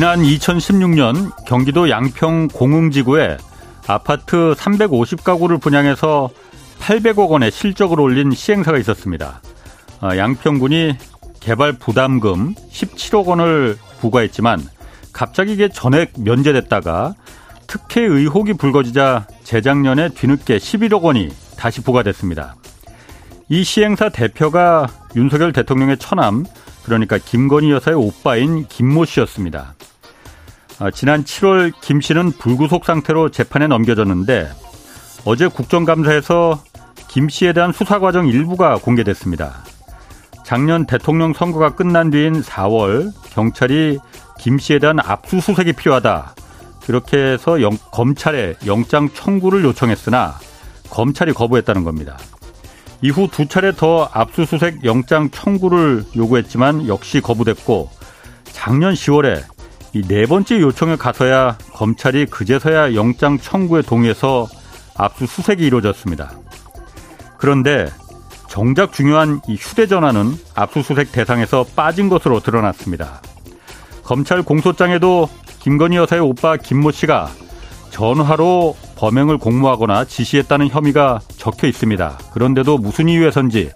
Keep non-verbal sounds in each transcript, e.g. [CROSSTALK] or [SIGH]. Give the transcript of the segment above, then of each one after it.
지난 2016년 경기도 양평 공흥지구에 아파트 350가구를 분양해서 800억 원의 실적을 올린 시행사가 있었습니다. 아, 양평군이 개발 부담금 17억 원을 부과했지만 갑자기 이게 전액 면제됐다가 특혜 의혹이 불거지자 재작년에 뒤늦게 11억 원이 다시 부과됐습니다. 이 시행사 대표가 윤석열 대통령의 처남 그러니까 김건희 여사의 오빠인 김모 씨였습니다. 아, 지난 7월 김 씨는 불구속 상태로 재판에 넘겨졌는데 어제 국정감사에서 김 씨에 대한 수사 과정 일부가 공개됐습니다. 작년 대통령 선거가 끝난 뒤인 4월 경찰이 김 씨에 대한 압수수색이 필요하다. 그렇게 해서 영, 검찰에 영장 청구를 요청했으나 검찰이 거부했다는 겁니다. 이후 두 차례 더 압수수색 영장 청구를 요구했지만 역시 거부됐고 작년 10월에 이 네 번째 요청에 가서야 검찰이 그제서야 영장 청구에 동의해서 압수수색이 이루어졌습니다. 그런데 정작 중요한 이 휴대전화는 압수수색 대상에서 빠진 것으로 드러났습니다. 검찰 공소장에도 김건희 여사의 오빠 김모 씨가 전화로 범행을 공모하거나 지시했다는 혐의가 적혀 있습니다. 그런데도 무슨 이유에선지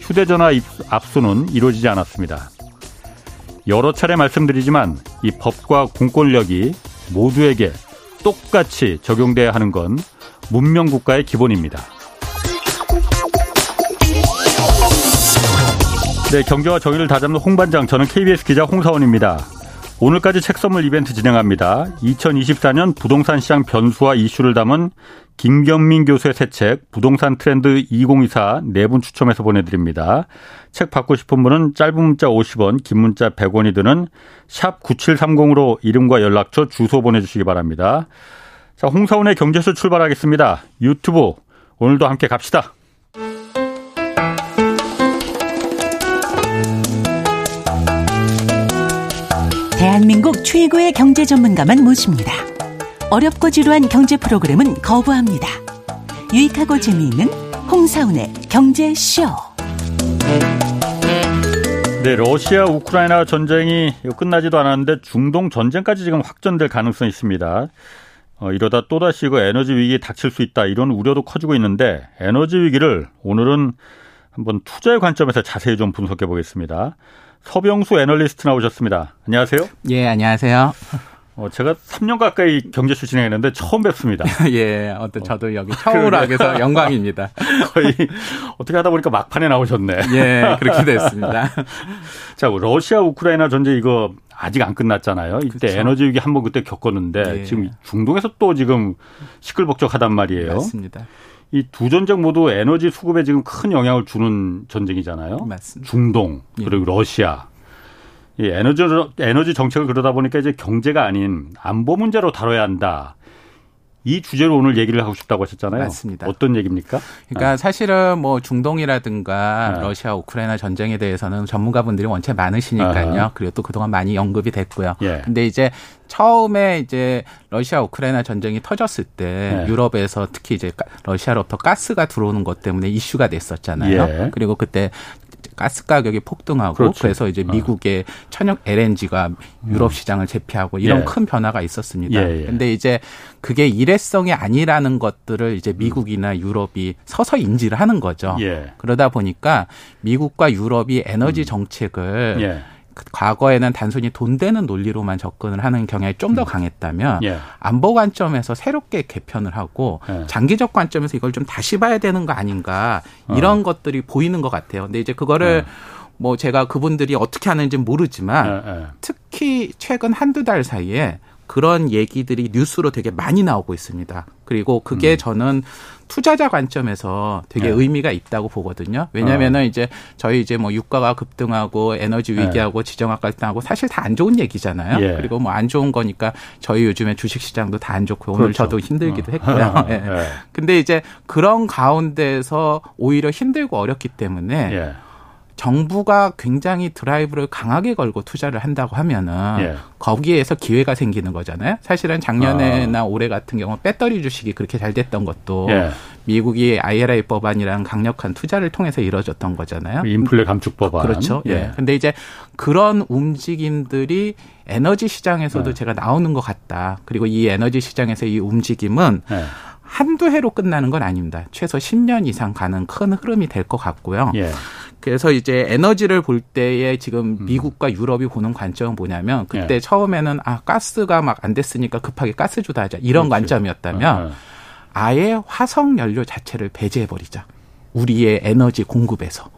휴대전화 압수는 이루어지지 않았습니다. 여러 차례 말씀드리지만 이 법과 공권력이 모두에게 똑같이 적용돼야 하는 건 문명국가의 기본입니다. 네, 경제와 정의를 다잡는 홍반장, 저는 KBS 기자 홍사원입니다. 오늘까지 책 선물 이벤트 진행합니다. 2024년 부동산 시장 변수와 이슈를 담은 김경민 교수의 새 책 부동산 트렌드 2024 네 분 추첨해서 보내드립니다. 책 받고 싶은 분은 짧은 문자 50원, 긴 문자 100원이 드는 샵 9730으로 이름과 연락처, 주소 보내주시기 바랍니다. 자, 홍사원의 경제수 출발하겠습니다. 유튜브 오늘도 함께 갑시다. 대한민국 최고의 경제 전문가만 모십니다. 어렵고 지루한 경제 프로그램은 거부합니다. 유익하고 재미있는 홍사운의 경제쇼. 네, 러시아 우크라이나 전쟁이 끝나지도 않았는데 중동 전쟁까지 지금 확전될 가능성이 있습니다. 어, 이러다 또다시 그 에너지 위기 닥칠 수 있다 이런 우려도 커지고 있는데 에너지 위기를 오늘은 한번 투자의 관점에서 자세히 좀 분석해 보겠습니다. 서병수 애널리스트 나오셨습니다. 안녕하세요. 예, 안녕하세요. 어, 제가 3년 가까이 경제쇼 진행했는데 처음 뵙습니다. [LAUGHS] 예, 어떤 저도 여기 처음으로 하게 돼서 영광입니다. [LAUGHS] 거의 어떻게 하다 보니까 막판에 나오셨네. 예, 그렇게 됐습니다. [LAUGHS] 자, 러시아 우크라이나 전쟁 이거 아직 안 끝났잖아요. 이때 그렇죠. 에너지 위기 한 번 그때 겪었는데 예. 지금 중동에서 또 지금 시끌벅적하단 말이에요. 맞습니다. 이 두 전쟁 모두 에너지 수급에 지금 큰 영향을 주는 전쟁이잖아요. 맞습니다. 중동 예. 그리고 예. 러시아. 이 에너지 에너지 정책을 그러다 보니까 이제 경제가 아닌 안보 문제로 다뤄야 한다. 이 주제로 오늘 얘기를 하고 싶다고 하셨잖아요. 맞습니다. 어떤 얘기입니까? 그러니까 아. 사실은 뭐 중동이라든가 아. 러시아 우크라이나 전쟁에 대해서는 전문가분들이 원체 많으시니까요. 아. 그리고 또 그동안 많이 언급이 됐고요. 예. 근데 이제 처음에 이제 러시아 우크라이나 전쟁이 터졌을 때 예. 유럽에서 특히 이제 러시아로부터 가스가 들어오는 것 때문에 이슈가 됐었잖아요. 예. 그리고 그때 가스 가격이 폭등하고 그렇죠. 그래서 이제 어. 미국의 천연 LNG가 유럽 음. 시장을 제패하고 이런 예. 큰 변화가 있었습니다. 예, 예. 근데 이제 그게 일회성이 아니라는 것들을 이제 미국이나 유럽이 서서 인지를 하는 거죠. 예. 그러다 보니까 미국과 유럽이 에너지 음. 정책을 음. 과거에는 단순히 돈 되는 논리로만 접근을 하는 경향이 좀더 음. 강했다면 예. 안보 관점에서 새롭게 개편을 하고 예. 장기적 관점에서 이걸 좀 다시 봐야 되는 거 아닌가 이런 어. 것들이 보이는 것 같아요. 근데 이제 그거를 어. 뭐 제가 그분들이 어떻게 하는지 모르지만 예, 예. 특히 최근 한두 달 사이에 그런 얘기들이 뉴스로 되게 많이 나오고 있습니다. 그리고 그게 음. 저는 투자자 관점에서 되게 네. 의미가 있다고 보거든요. 왜냐면은 어. 이제 저희 이제 뭐 유가가 급등하고 에너지 네. 위기하고 네. 지정학 갈등하고 사실 다 안 좋은 얘기잖아요. 예. 그리고 뭐 안 좋은 거니까 저희 요즘에 주식 시장도 다 안 좋고 오늘 그렇죠. 저도 힘들기도 어. 했고요. [LAUGHS] 예. 네. 근데 이제 그런 가운데서 오히려 힘들고 어렵기 때문에 예. 정부가 굉장히 드라이브를 강하게 걸고 투자를 한다고 하면은 예. 거기에서 기회가 생기는 거잖아요. 사실은 작년에나 아. 올해 같은 경우 배터리 주식이 그렇게 잘 됐던 것도 예. 미국이 IRA 법안이라는 강력한 투자를 통해서 이루어졌던 거잖아요. 인플레 감축 법안. 그렇죠. 예. 예. 근데 이제 그런 움직임들이 에너지 시장에서도 네. 제가 나오는 것 같다. 그리고 이 에너지 시장에서 이 움직임은 네. 한두 해로 끝나는 건 아닙니다. 최소 10년 이상 가는 큰 흐름이 될 것 같고요. 예. 그래서 이제 에너지를 볼 때에 지금 음. 미국과 유럽이 보는 관점은 뭐냐면 그때 예. 처음에는 아 가스가 막 안 됐으니까 급하게 가스 주다 하자 이런 그렇지. 관점이었다면 예. 아예 화석 연료 자체를 배제해 버리자. 우리의 에너지 공급에서.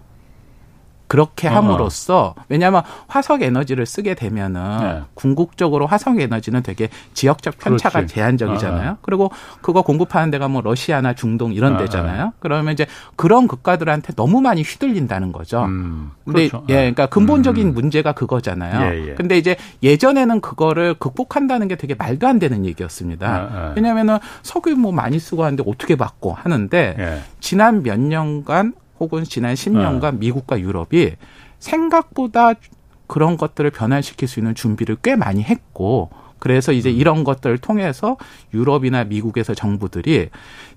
그렇게 함으로써 왜냐하면 화석 에너지를 쓰게 되면은 네. 궁극적으로 화석 에너지는 되게 지역적 편차가 그렇지. 제한적이잖아요. 아, 아. 그리고 그거 공급하는 데가 뭐 러시아나 중동 이런 아, 데잖아요. 아. 그러면 이제 그런 국가들한테 너무 많이 휘둘린다는 거죠. 음, 근데 그렇죠. 예, 그러니까 근본적인 음. 문제가 그거잖아요. 예, 예. 근데 이제 예전에는 그거를 극복한다는 게 되게 말도 안 되는 얘기였습니다. 아, 아. 왜냐하면은 석유 뭐 많이 쓰고 하는데 어떻게 받고 하는데 예. 지난 몇 년간 혹은 지난 10년간 네. 미국과 유럽이 생각보다 그런 것들을 변화시킬 수 있는 준비를 꽤 많이 했고 그래서 이제 음. 이런 것들을 통해서 유럽이나 미국에서 정부들이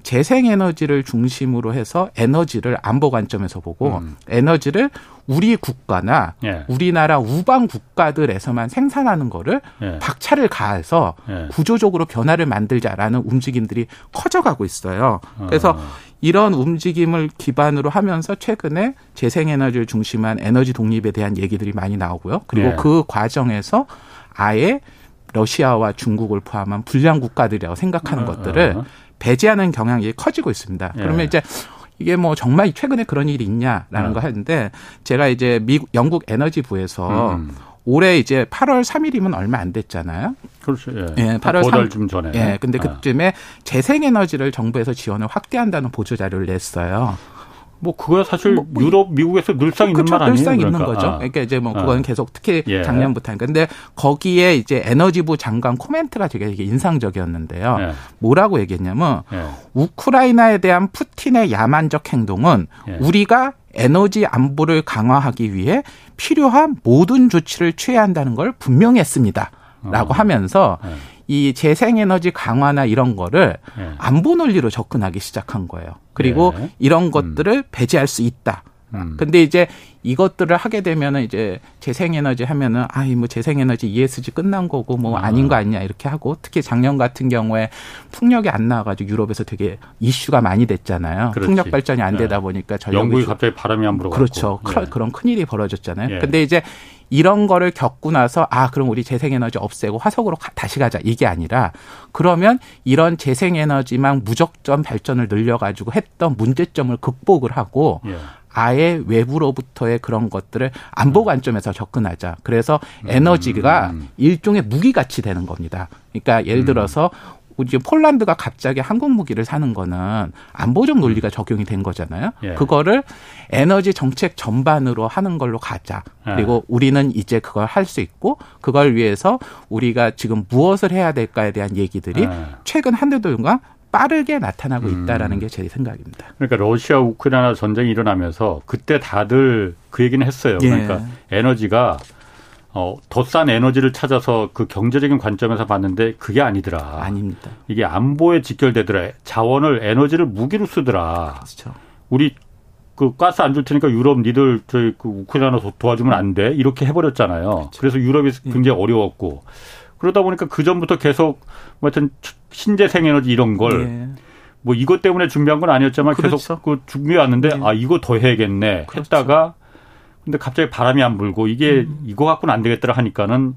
재생에너지를 중심으로 해서 에너지를 안보 관점에서 보고 음. 에너지를 우리 국가나 예. 우리나라 우방 국가들에서만 생산하는 거를 예. 박차를 가해서 예. 구조적으로 변화를 만들자라는 움직임들이 커져가고 있어요. 그래서 어. 이런 움직임을 기반으로 하면서 최근에 재생에너지를 중심한 에너지 독립에 대한 얘기들이 많이 나오고요. 그리고 예. 그 과정에서 아예 러시아와 중국을 포함한 불량 국가들이라고 생각하는 어, 것들을 어. 배제하는 경향이 커지고 있습니다. 예. 그러면 이제 이게 뭐 정말 최근에 그런 일이 있냐라는 어. 거 하는데 제가 이제 미국 영국 에너지부에서 음. 올해 이제 8월 3일이면 얼마 안 됐잖아요. 그렇죠. 예. 예 8월 3일쯤 전에. 예. 근데 아. 그쯤에 재생에너지를 정부에서 지원을 확대한다는 보조 자료를 냈어요. 뭐 그거야 사실 뭐, 뭐, 유럽 미국에서 늘상 있는 말 아니에요? 늘상 그러니까. 있는 거죠. 아. 그러니까 이제 뭐 아. 계속 특히 예. 작년부터 하니까 근데 거기에 이제 에너지부 장관 코멘트가 되게 인상적이었는데요. 예. 뭐라고 얘기했냐면 예. 우크라이나에 대한 푸틴의 야만적 행동은 예. 우리가 에너지 안보를 강화하기 위해 필요한 모든 조치를 취해야 한다는 걸 분명히 했습니다. 라고 어. 하면서 네. 이 재생에너지 강화나 이런 거를 네. 안보 논리로 접근하기 시작한 거예요. 그리고 네. 이런 것들을 음. 배제할 수 있다. 음. 근데 이제 이것들을 하게 되면은 이제 재생에너지 하면은 아이 뭐 재생에너지 ESG 끝난 거고 뭐 아. 아닌 거 아니냐 이렇게 하고 특히 작년 같은 경우에 풍력이 안 나와가지고 유럽에서 되게 이슈가 많이 됐잖아요. 그렇지. 풍력 발전이 안 되다 네. 보니까 전력 영국이 갑자기 바람이 안 불어 그렇죠. 네. 그런 큰 일이 벌어졌잖아요. 예. 근데 이제 이런 거를 겪고 나서 아 그럼 우리 재생에너지 없애고 화석으로 다시 가자 이게 아니라 그러면 이런 재생에너지만 무적점 발전을 늘려가지고 했던 문제점을 극복을 하고 예. 아예 외부로부터의 그런 것들을 안보 음. 관점에서 접근하자. 그래서 음. 에너지가 음. 일종의 무기 같이 되는 겁니다. 그러니까 예를 들어서 이제 폴란드가 갑자기 한국 무기를 사는 거는 안보적 논리가 적용이 된 거잖아요. 예. 그거를 에너지 정책 전반으로 하는 걸로 가자. 예. 그리고 우리는 이제 그걸 할 수 있고 그걸 위해서 우리가 지금 무엇을 해야 될까에 대한 얘기들이 예. 최근 한두 달간 빠르게 나타나고 음. 있다라는 음. 게제 생각입니다. 그러니까 러시아 우크라이나 전쟁이 일어나면서 그때 다들 그 얘기는 했어요. 예. 그러니까 에너지가 어, 더 싼 에너지를 찾아서 그 경제적인 관점에서 봤는데 그게 아니더라. 아닙니다. 이게 안보에 직결되더라. 자원을 에너지를 무기로 쓰더라. 그렇죠. 우리 그 가스 안 줄 테니까 유럽 니들 저희 그 우크라이나 도와주면 안 돼. 이렇게 해버렸잖아요. 그렇죠. 그래서 유럽이 예. 굉장히 어려웠고 그러다 보니까 그 전부터 계속 뭐 하여튼 신재생 에너지 이런 걸 예. 뭐 이것 때문에 준비한 건 아니었지만 그렇죠. 계속 그 준비해 왔는데 예. 아 이거 더 해야겠네 그렇죠. 했다가 근데 갑자기 바람이 안 불고 이게 음. 이거 갖고는 안 되겠더라 하니까는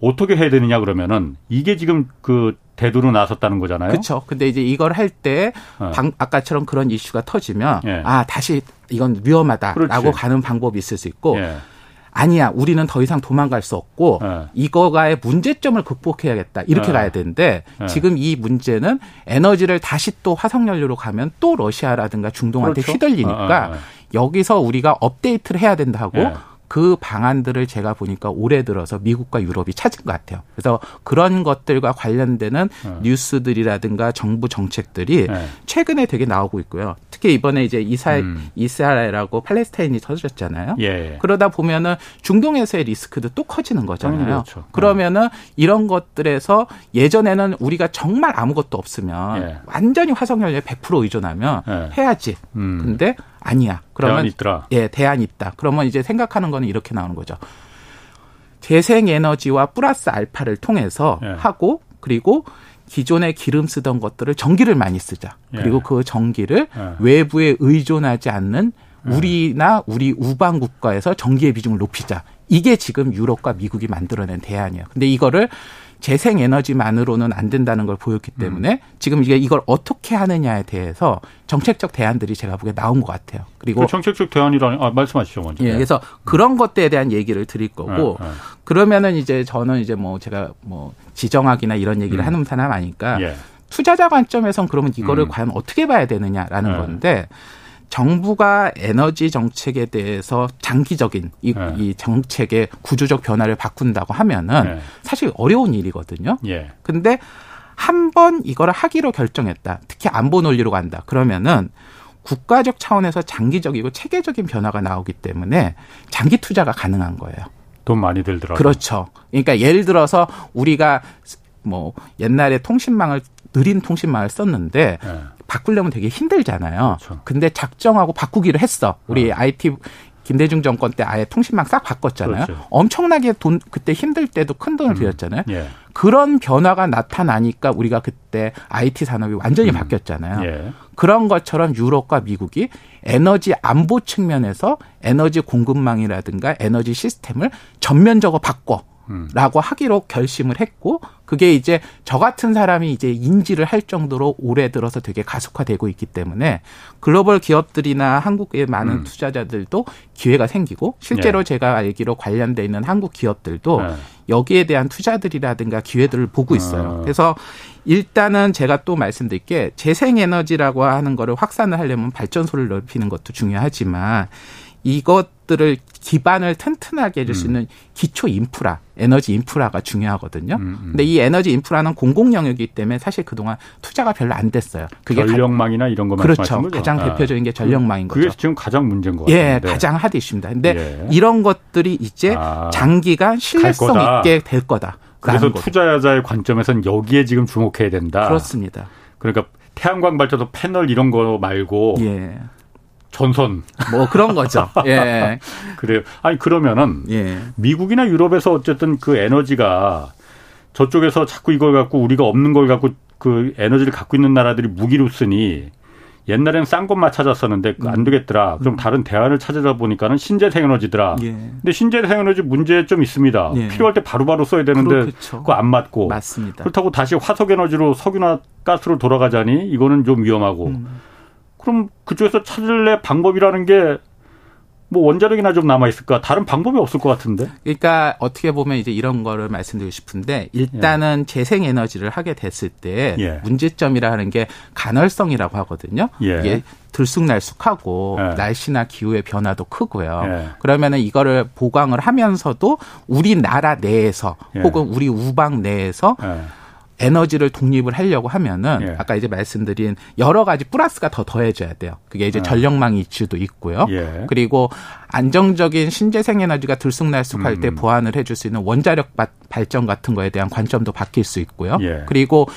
어떻게 해야 되느냐 그러면은 이게 지금 그 대두로 나섰다는 거잖아요. 그렇죠. 근데 이제 이걸 할때 어. 아까처럼 그런 이슈가 터지면 예. 아 다시 이건 위험하다라고 그렇지. 가는 방법이 있을 수 있고 예. 아니야 우리는 더 이상 도망갈 수 없고 예. 이거가의 문제점을 극복해야겠다 이렇게 예. 가야 되는데 예. 지금 이 문제는 에너지를 다시 또 화석연료로 가면 또 러시아라든가 중동한테 그렇죠? 휘둘리니까. 여기서 우리가 업데이트를 해야 된다 하고 예. 그 방안들을 제가 보니까 올해 들어서 미국과 유럽이 찾은 것 같아요. 그래서 그런 것들과 관련되는 네. 뉴스들이라든가 정부 정책들이 네. 최근에 되게 나오고 있고요. 특히 이번에 이제 이스라엘, 음. 이스라엘하고 팔레스타인이 터졌잖아요. 예. 그러다 보면은 중동에서의 리스크도 또 커지는 거잖아요. 그렇죠. 그러면은 이런 것들에서 예전에는 우리가 정말 아무것도 없으면 예. 완전히 화석 연료에 100% 의존하면 예. 해야지. 음. 근데 아니야. 그러면 대안이 있더라. 예, 대안이 있다. 그러면 이제 생각하는 거는 이렇게 나오는 거죠. 재생 에너지와 플러스 알파를 통해서 예. 하고 그리고 기존에 기름 쓰던 것들을 전기를 많이 쓰자. 예. 그리고 그 전기를 예. 외부에 의존하지 않는 예. 우리나 우리 우방 국가에서 전기의 비중을 높이자. 이게 지금 유럽과 미국이 만들어낸 대안이에요. 근데 이거를 재생 에너지만으로는 안 된다는 걸 보였기 음. 때문에 음. 지금 이게 이걸 어떻게 하느냐에 대해서 정책적 대안들이 제가 보기에 나온 것 같아요. 그리고 그 정책적 대안이라는 아 말씀하시죠 먼저. 예, 그래서 그런 것들에 대한 얘기를 드릴 거고 네, 네. 그러면은 이제 저는 이제 뭐 제가 뭐 지정학이나 이런 얘기를 음. 하는 사람 아니까 예. 투자자 관점에선 그러면 이거를 음. 과연 어떻게 봐야 되느냐라는 네. 건데 정부가 에너지 정책에 대해서 장기적인 이, 네. 이 정책의 구조적 변화를 바꾼다고 하면은 네. 사실 어려운 일이거든요. 예. 근데 한 번 이거를 하기로 결정했다. 특히 안보 논리로 간다. 그러면은 국가적 차원에서 장기적이고 체계적인 변화가 나오기 때문에 장기 투자가 가능한 거예요. 돈 많이 들더라고요. 그렇죠. 그러니까 예를 들어서 우리가 뭐 옛날에 통신망을 느린 통신망을 썼는데 네. 바꾸려면 되게 힘들잖아요. 그렇죠. 근데 작정하고 바꾸기로 했어. 우리 어. IT 김대중 정권 때 아예 통신망 싹 바꿨잖아요. 그렇죠. 엄청나게 돈 그때 힘들 때도 큰 돈을 음. 들였잖아요. 예. 그런 변화가 나타나니까 우리가 그때 IT 산업이 완전히 음. 바뀌었잖아요. 예. 그런 것처럼 유럽과 미국이 에너지 안보 측면에서 에너지 공급망이라든가 에너지 시스템을 전면적으로 바꿔. 라고 하기로 결심을 했고 그게 이제 저 같은 사람이 이제 인지를 할 정도로 올해 들어서 되게 가속화되고 있기 때문에 글로벌 기업들이나 한국의 많은 음. 투자자들도 기회가 생기고 실제로 네. 제가 알기로 관련돼 있는 한국 기업들도 네. 여기에 대한 투자들이라든가 기회들을 보고 있어요. 어. 그래서 일단은 제가 또 말씀드릴 게 재생에너지라고 하는 거를 확산을 하려면 발전소를 넓히는 것도 중요하지만 이것 들을 기반을 튼튼하게 해줄 수 음. 있는 기초 인프라, 에너지 인프라가 중요하거든요. 음, 음. 근데 이 에너지 인프라는 공공 영역이기 때문에 사실 그동안 투자가 별로 안 됐어요. 그게 전력망이나 이런 거 그렇죠. 가장 대표적인 게 아. 전력망인 그게 거죠. 지금 가장 문제인 것. 예, 가장 핫 이슈입니다. 근데 예. 이런 것들이 이제 아, 장기간 신뢰성 있게 될 거다. 그래서 투자자의 관점에서는 여기에 지금 주목해야 된다. 그렇습니다. 그러니까 태양광 발전소 패널 이런 거 말고 예. 전선. 뭐 그런 거죠. 예. [LAUGHS] 그래요. 아니 그러면은 예. 미국이나 유럽에서 어쨌든 그 에너지가 저쪽에서 자꾸 이걸 갖고 우리가 없는 걸 갖고 그 에너지를 갖고 있는 나라들이 무기로 쓰니 옛날에는 싼 것만 찾았었는데 음. 안 되겠더라. 그럼 음. 다른 대안을 찾아다 보니까는 신재생 에너지더라. 예. 근데 신재생 에너지 문제점 있습니다. 예. 필요할 때 바로바로 써야 되는데. 그거 안 맞고. 맞습니다. 그렇다고 다시 화석 에너지로 석유나 가스로 돌아가자니 이거는 좀 위험하고. 음. 그럼 그쪽에서 찾을래 방법이라는 게 뭐 원자력이나 좀 남아 있을까? 다른 방법이 없을 것 같은데. 그러니까 어떻게 보면 이제 이런 거를 말씀드리고 싶은데 일단은 예. 재생 에너지를 하게 됐을 때 예. 문제점이라 하는 게 간헐성이라고 하거든요. 예. 이게 들쑥날쑥하고 예. 날씨나 기후의 변화도 크고요. 예. 그러면은 이거를 보강을 하면서도 우리 나라 내에서 예. 혹은 우리 우방 내에서 에너지를 독립을 하려고 하면은 예. 아까 이제 말씀드린 여러 가지 플러스가 더 더해져야 돼요. 그게 이제 아. 전력망 이슈도 있고요. 예. 그리고 안정적인 신재생 에너지가 들쑥날쑥할 음. 때 보완을 해줄 수 있는 원자력 발전 같은 거에 대한 관점도 바뀔 수 있고요. 예. 그리고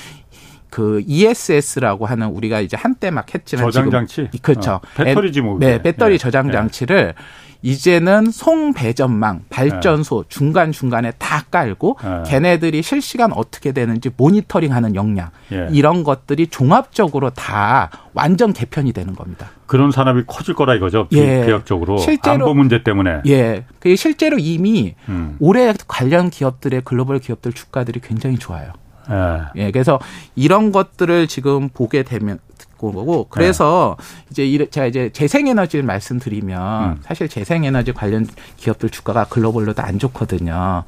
그 ESS라고 하는 우리가 이제 한때 막 했지만 저장 장치 그렇죠. 어, 배터리지 뭐. 네, 배터리 예. 저장 장치를 이제는 송배전망, 발전소 네. 중간 중간에 다 깔고 네. 걔네들이 실시간 어떻게 되는지 모니터링하는 역량 예. 이런 것들이 종합적으로 다 완전 개편이 되는 겁니다. 그런 산업이 커질 거라 이거죠. 예. 비약적으로 실제로 안보 문제 때문에. 예. 그 실제로 이미 음. 올해 관련 기업들의 글로벌 기업들 주가들이 굉장히 좋아요. 예. 예. 그래서 이런 것들을 지금 보게 되면 거고 그래서 네. 이제 제가 이제 재생에너지를 말씀드리면 음. 사실 재생에너지 관련 기업들 주가가 글로벌로 도 안 좋거든요.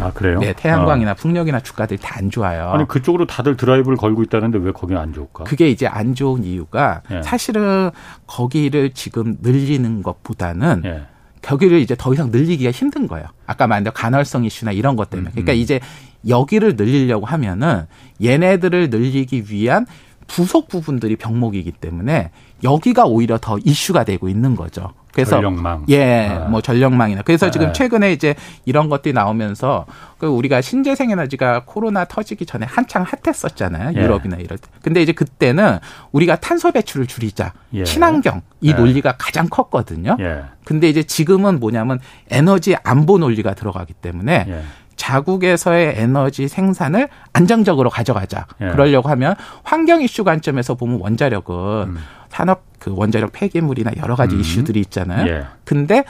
아 그래요? 네, 태양광이나 어. 풍력이나 주가들이 다 안 좋아요. 아니 그쪽으로 다들 드라이브를 걸고 있다는데 왜 거기는 안 좋을까? 그게 이제 안 좋은 이유가 예. 사실은 거기를 지금 늘리는 것보다는 예. 거기를 이제 더 이상 늘리기가 힘든 거예요. 아까 말한 간헐성 이슈나 이런 것 때문에. 그러니까 음. 이제 여기를 늘리려고 하면은 얘네들을 늘리기 위한 부속 부분들이 병목이기 때문에 여기가 오히려 더 이슈가 되고 있는 거죠. 그래서 전력망. 예, 아. 뭐 전력망이나 그래서 네. 지금 최근에 이제 이런 것들이 나오면서 그 우리가 신재생 에너지가 코로나 터지기 전에 한창 핫했었잖아요. 예. 유럽이나 이럴 때. 근데 이제 그때는 우리가 탄소 배출을 줄이자. 예. 친환경 이 예. 논리가 가장 컸거든요. 예. 근데 이제 지금은 뭐냐면 에너지 안보 논리가 들어가기 때문에 예. 자국에서의 에너지 생산을 안정적으로 가져가자. 예. 그러려고 하면 환경 이슈 관점에서 보면 원자력은 음. 산업 그 원자력 폐기물이나 여러 가지 음. 이슈들이 있잖아요. 예. 근데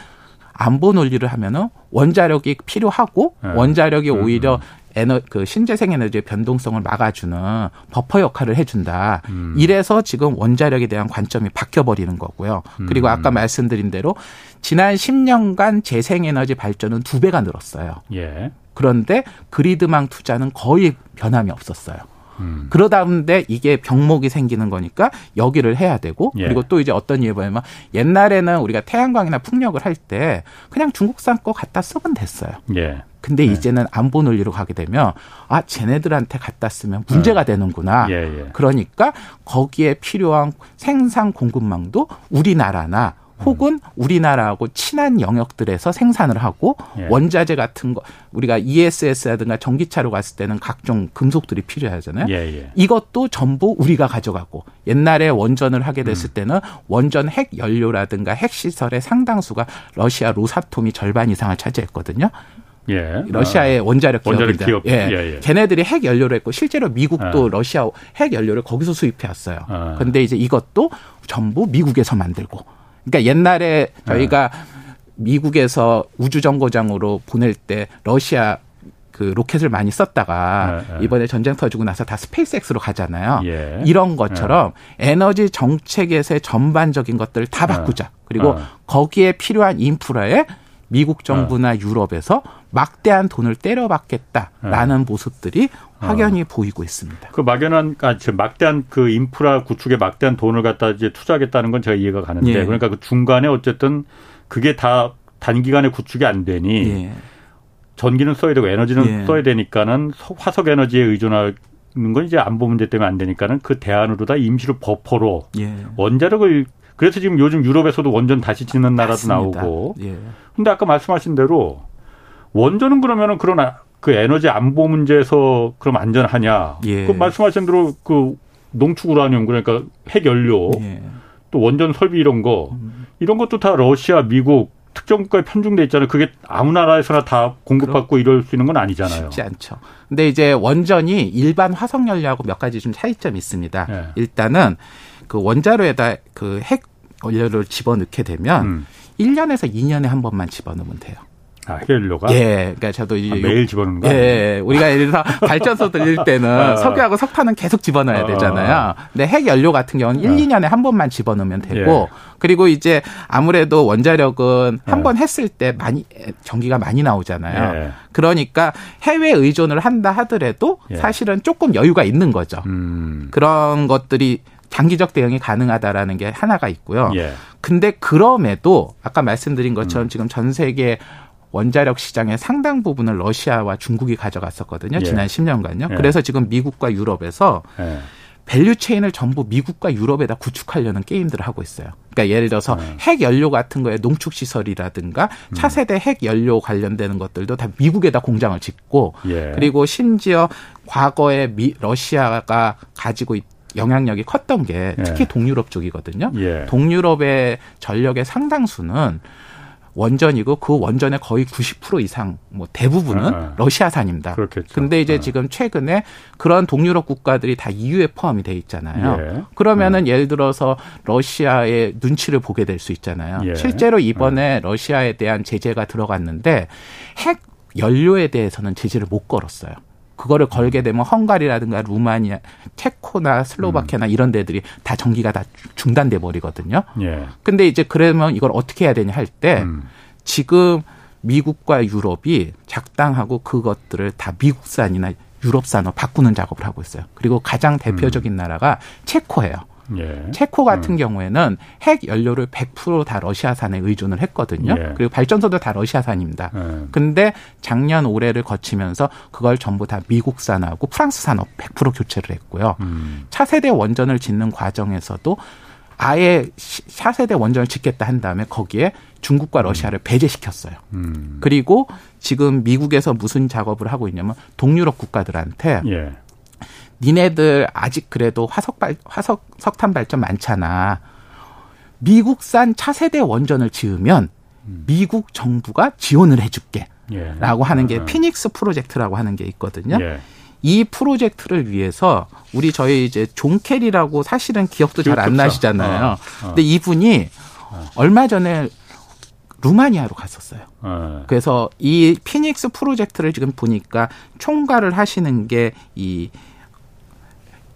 안보 논리를 하면은 원자력이 필요하고 예. 원자력이 음. 오히려 에너 그 신재생 에너지의 변동성을 막아주는 버퍼 역할을 해준다. 음. 이래서 지금 원자력에 대한 관점이 바뀌어 버리는 거고요. 그리고 음. 아까 말씀드린 대로 지난 10년간 재생 에너지 발전은 두 배가 늘었어요. 예. 그런데 그리드망 투자는 거의 변함이 없었어요. 음. 그러다 보는데 이게 병목이 생기는 거니까 여기를 해야 되고 예. 그리고 또 이제 어떤 예보냐면 옛날에는 우리가 태양광이나 풍력을 할 때 그냥 중국산 거 갖다 쓰면 됐어요. 예. 근데 예. 이제는 안보 논리로 가게 되면 아 쟤네들한테 갖다 쓰면 문제가 예. 되는구나. 예, 예. 그러니까 거기에 필요한 생산 공급망도 우리나라나 혹은 우리나라하고 친한 영역들에서 생산을 하고 예. 원자재 같은 거 우리가 ESS라든가 전기차로 갔을 때는 각종 금속들이 필요하잖아요. 예, 예. 이것도 전부 우리가 가져가고 옛날에 원전을 하게 됐을 음. 때는 원전 핵 연료라든가 핵 시설의 상당수가 러시아 로사톰이 절반 이상을 차지했거든요. 예. 러시아의 아. 원자력 기업인데, 기업. 예. 예, 예. 걔네들이 핵 연료를 했고 실제로 미국도 아. 러시아 핵 연료를 거기서 수입해 왔어요. 아. 그런데 이제 이것도 전부 미국에서 만들고 그러니까 옛날에 저희가 미국에서 우주정거장으로 보낼 때 러시아 그 로켓을 많이 썼다가 네, 네. 이번에 전쟁 터지고 나서 다 스페이스X로 가잖아요. 예. 이런 것처럼 네. 에너지 정책에서의 전반적인 것들을 다 바꾸자. 그리고 거기에 필요한 인프라에 미국 정부나 유럽에서 막대한 돈을 때려받겠다라는 네. 모습들이 확연히 어. 보이고 있습니다. 그 막연한 아, 막대한 그 인프라 구축에 막대한 돈을 갖다 이제 투자하겠다는 건 제가 이해가 가는데 예. 그러니까 그 중간에 어쨌든 그게 다 단기간에 구축이 안 되니 예. 전기는 써야 되고 에너지는 예. 써야 되니까는 화석 에너지에 의존하는 건 이제 안보 문제 때문에 안 되니까는 그 대안으로 다 임시로 버퍼로 예. 원자력을 그래서 지금 요즘 유럽에서도 원전 다시 짓는 나라도 맞습니다. 나오고. 예. 근데 아까 말씀하신 대로 원전은 그러면은 그런 그 에너지 안보 문제에서 그럼 안전하냐? 예. 그 말씀하신 대로 그 농축 우라늄 그러니까 핵 연료 예. 또 원전 설비 이런 거 음. 이런 것도 다 러시아, 미국 특정 국가에 편중돼 있잖아요. 그게 아무 나라에서나 다 공급받고 이럴 수 있는 건 아니잖아요. 쉽지 않죠. 근데 이제 원전이 일반 화석 연료하고 몇 가지 좀 차이점이 있습니다. 네. 일단은 그 원자로에다 그 핵 연료를 집어넣게 되면 음. 1년에서 2년에 한 번만 집어넣으면 돼요. 아, 헬로가? 예. 그러니까 저도 이 아, 매일 집어넣는 거 예, 예. 우리가 예를 들어서 [LAUGHS] 발전소 들릴 때는 아, 석유하고 석탄은 계속 집어넣어야 아. 되잖아요. 근데 핵 연료 같은 경우는 1, 2년에 한 번만 집어넣으면 되고 예. 그리고 이제 아무래도 원자력은 한번 예. 했을 때 많이 전기가 많이 나오잖아요. 예. 그러니까 해외 의존을 한다 하더라도 예. 사실은 조금 여유가 있는 거죠. 음. 그런 것들이 장기적 대응이 가능하다라는 게 하나가 있고요. 예. 근데 그럼에도 아까 말씀드린 것처럼 음. 지금 전 세계 원자력 시장의 상당 부분을 러시아와 중국이 가져갔었거든요. 예. 지난 10년간요. 예. 그래서 지금 미국과 유럽에서 예. value chain을 전부 미국과 유럽에다 구축하려는 게임들을 하고 있어요. 그러니까 예를 들어서 네. 핵 연료 같은 거에 농축 시설이라든가 음. 차세대 핵 연료 관련되는 것들도 다 미국에다 공장을 짓고 예. 그리고 심지어 과거에 미, 러시아가 가지고 있 영향력이 컸던 게 특히 예. 동유럽 쪽이거든요. 예. 동유럽의 전력의 상당수는 원전이고 그 원전의 거의 90% 이상 뭐 대부분은 아, 아. 러시아산입니다. 그렇겠죠. 근데 이제 아. 지금 최근에 그런 동유럽 국가들이 다 EU에 포함이 돼 있잖아요. 예. 그러면은 음. 예를 들어서 러시아의 눈치를 보게 될 수 있잖아요. 예. 실제로 이번에 음. 러시아에 대한 제재가 들어갔는데 핵 연료에 대해서는 제재를 못 걸었어요. 그거를 걸게 되면 헝가리라든가 루마니아, 체코나 슬로바키아나 음. 이런 데들이 다 전기가 다 중단돼 버리거든요. 예. 근데 이제 그러면 이걸 어떻게 해야 되냐 할때 음. 지금 미국과 유럽이 작당하고 그것들을 다 미국산이나 유럽산으로 바꾸는 작업을 하고 있어요. 그리고 가장 대표적인 음. 나라가 체코예요. 예. 체코 같은 음. 경우에는 핵 연료를 100%다 러시아산에 의존을 했거든요. 예. 그리고 발전소도 다 러시아산입니다. 예. 근데 작년 올해를 거치면서 그걸 전부 다 미국산하고 프랑스산업 100% 교체를 했고요. 음. 차세대 원전을 짓는 과정에서도 아예 차세대 원전을 짓겠다 한 다음에 거기에 중국과 러시아를 음. 배제시켰어요. 음. 그리고 지금 미국에서 무슨 작업을 하고 있냐면 동유럽 국가들한테 예. 니네들 아직 그래도 화석 발 화석 석탄 발전 많잖아. 미국산 차세대 원전을 지으면 음. 미국 정부가 지원을 해줄게. 예. 라고 하는 게 아. 피닉스 프로젝트라고 하는 게 있거든요. 예. 이 프로젝트를 위해서 우리 저희 이제 존 케리라고 사실은 기억도 잘 안 나시잖아요. 어, 어. 근데 이분이 어. 얼마 전에 루마니아로 갔었어요. 어. 그래서 이 피닉스 프로젝트를 지금 보니까 총괄을 하시는 게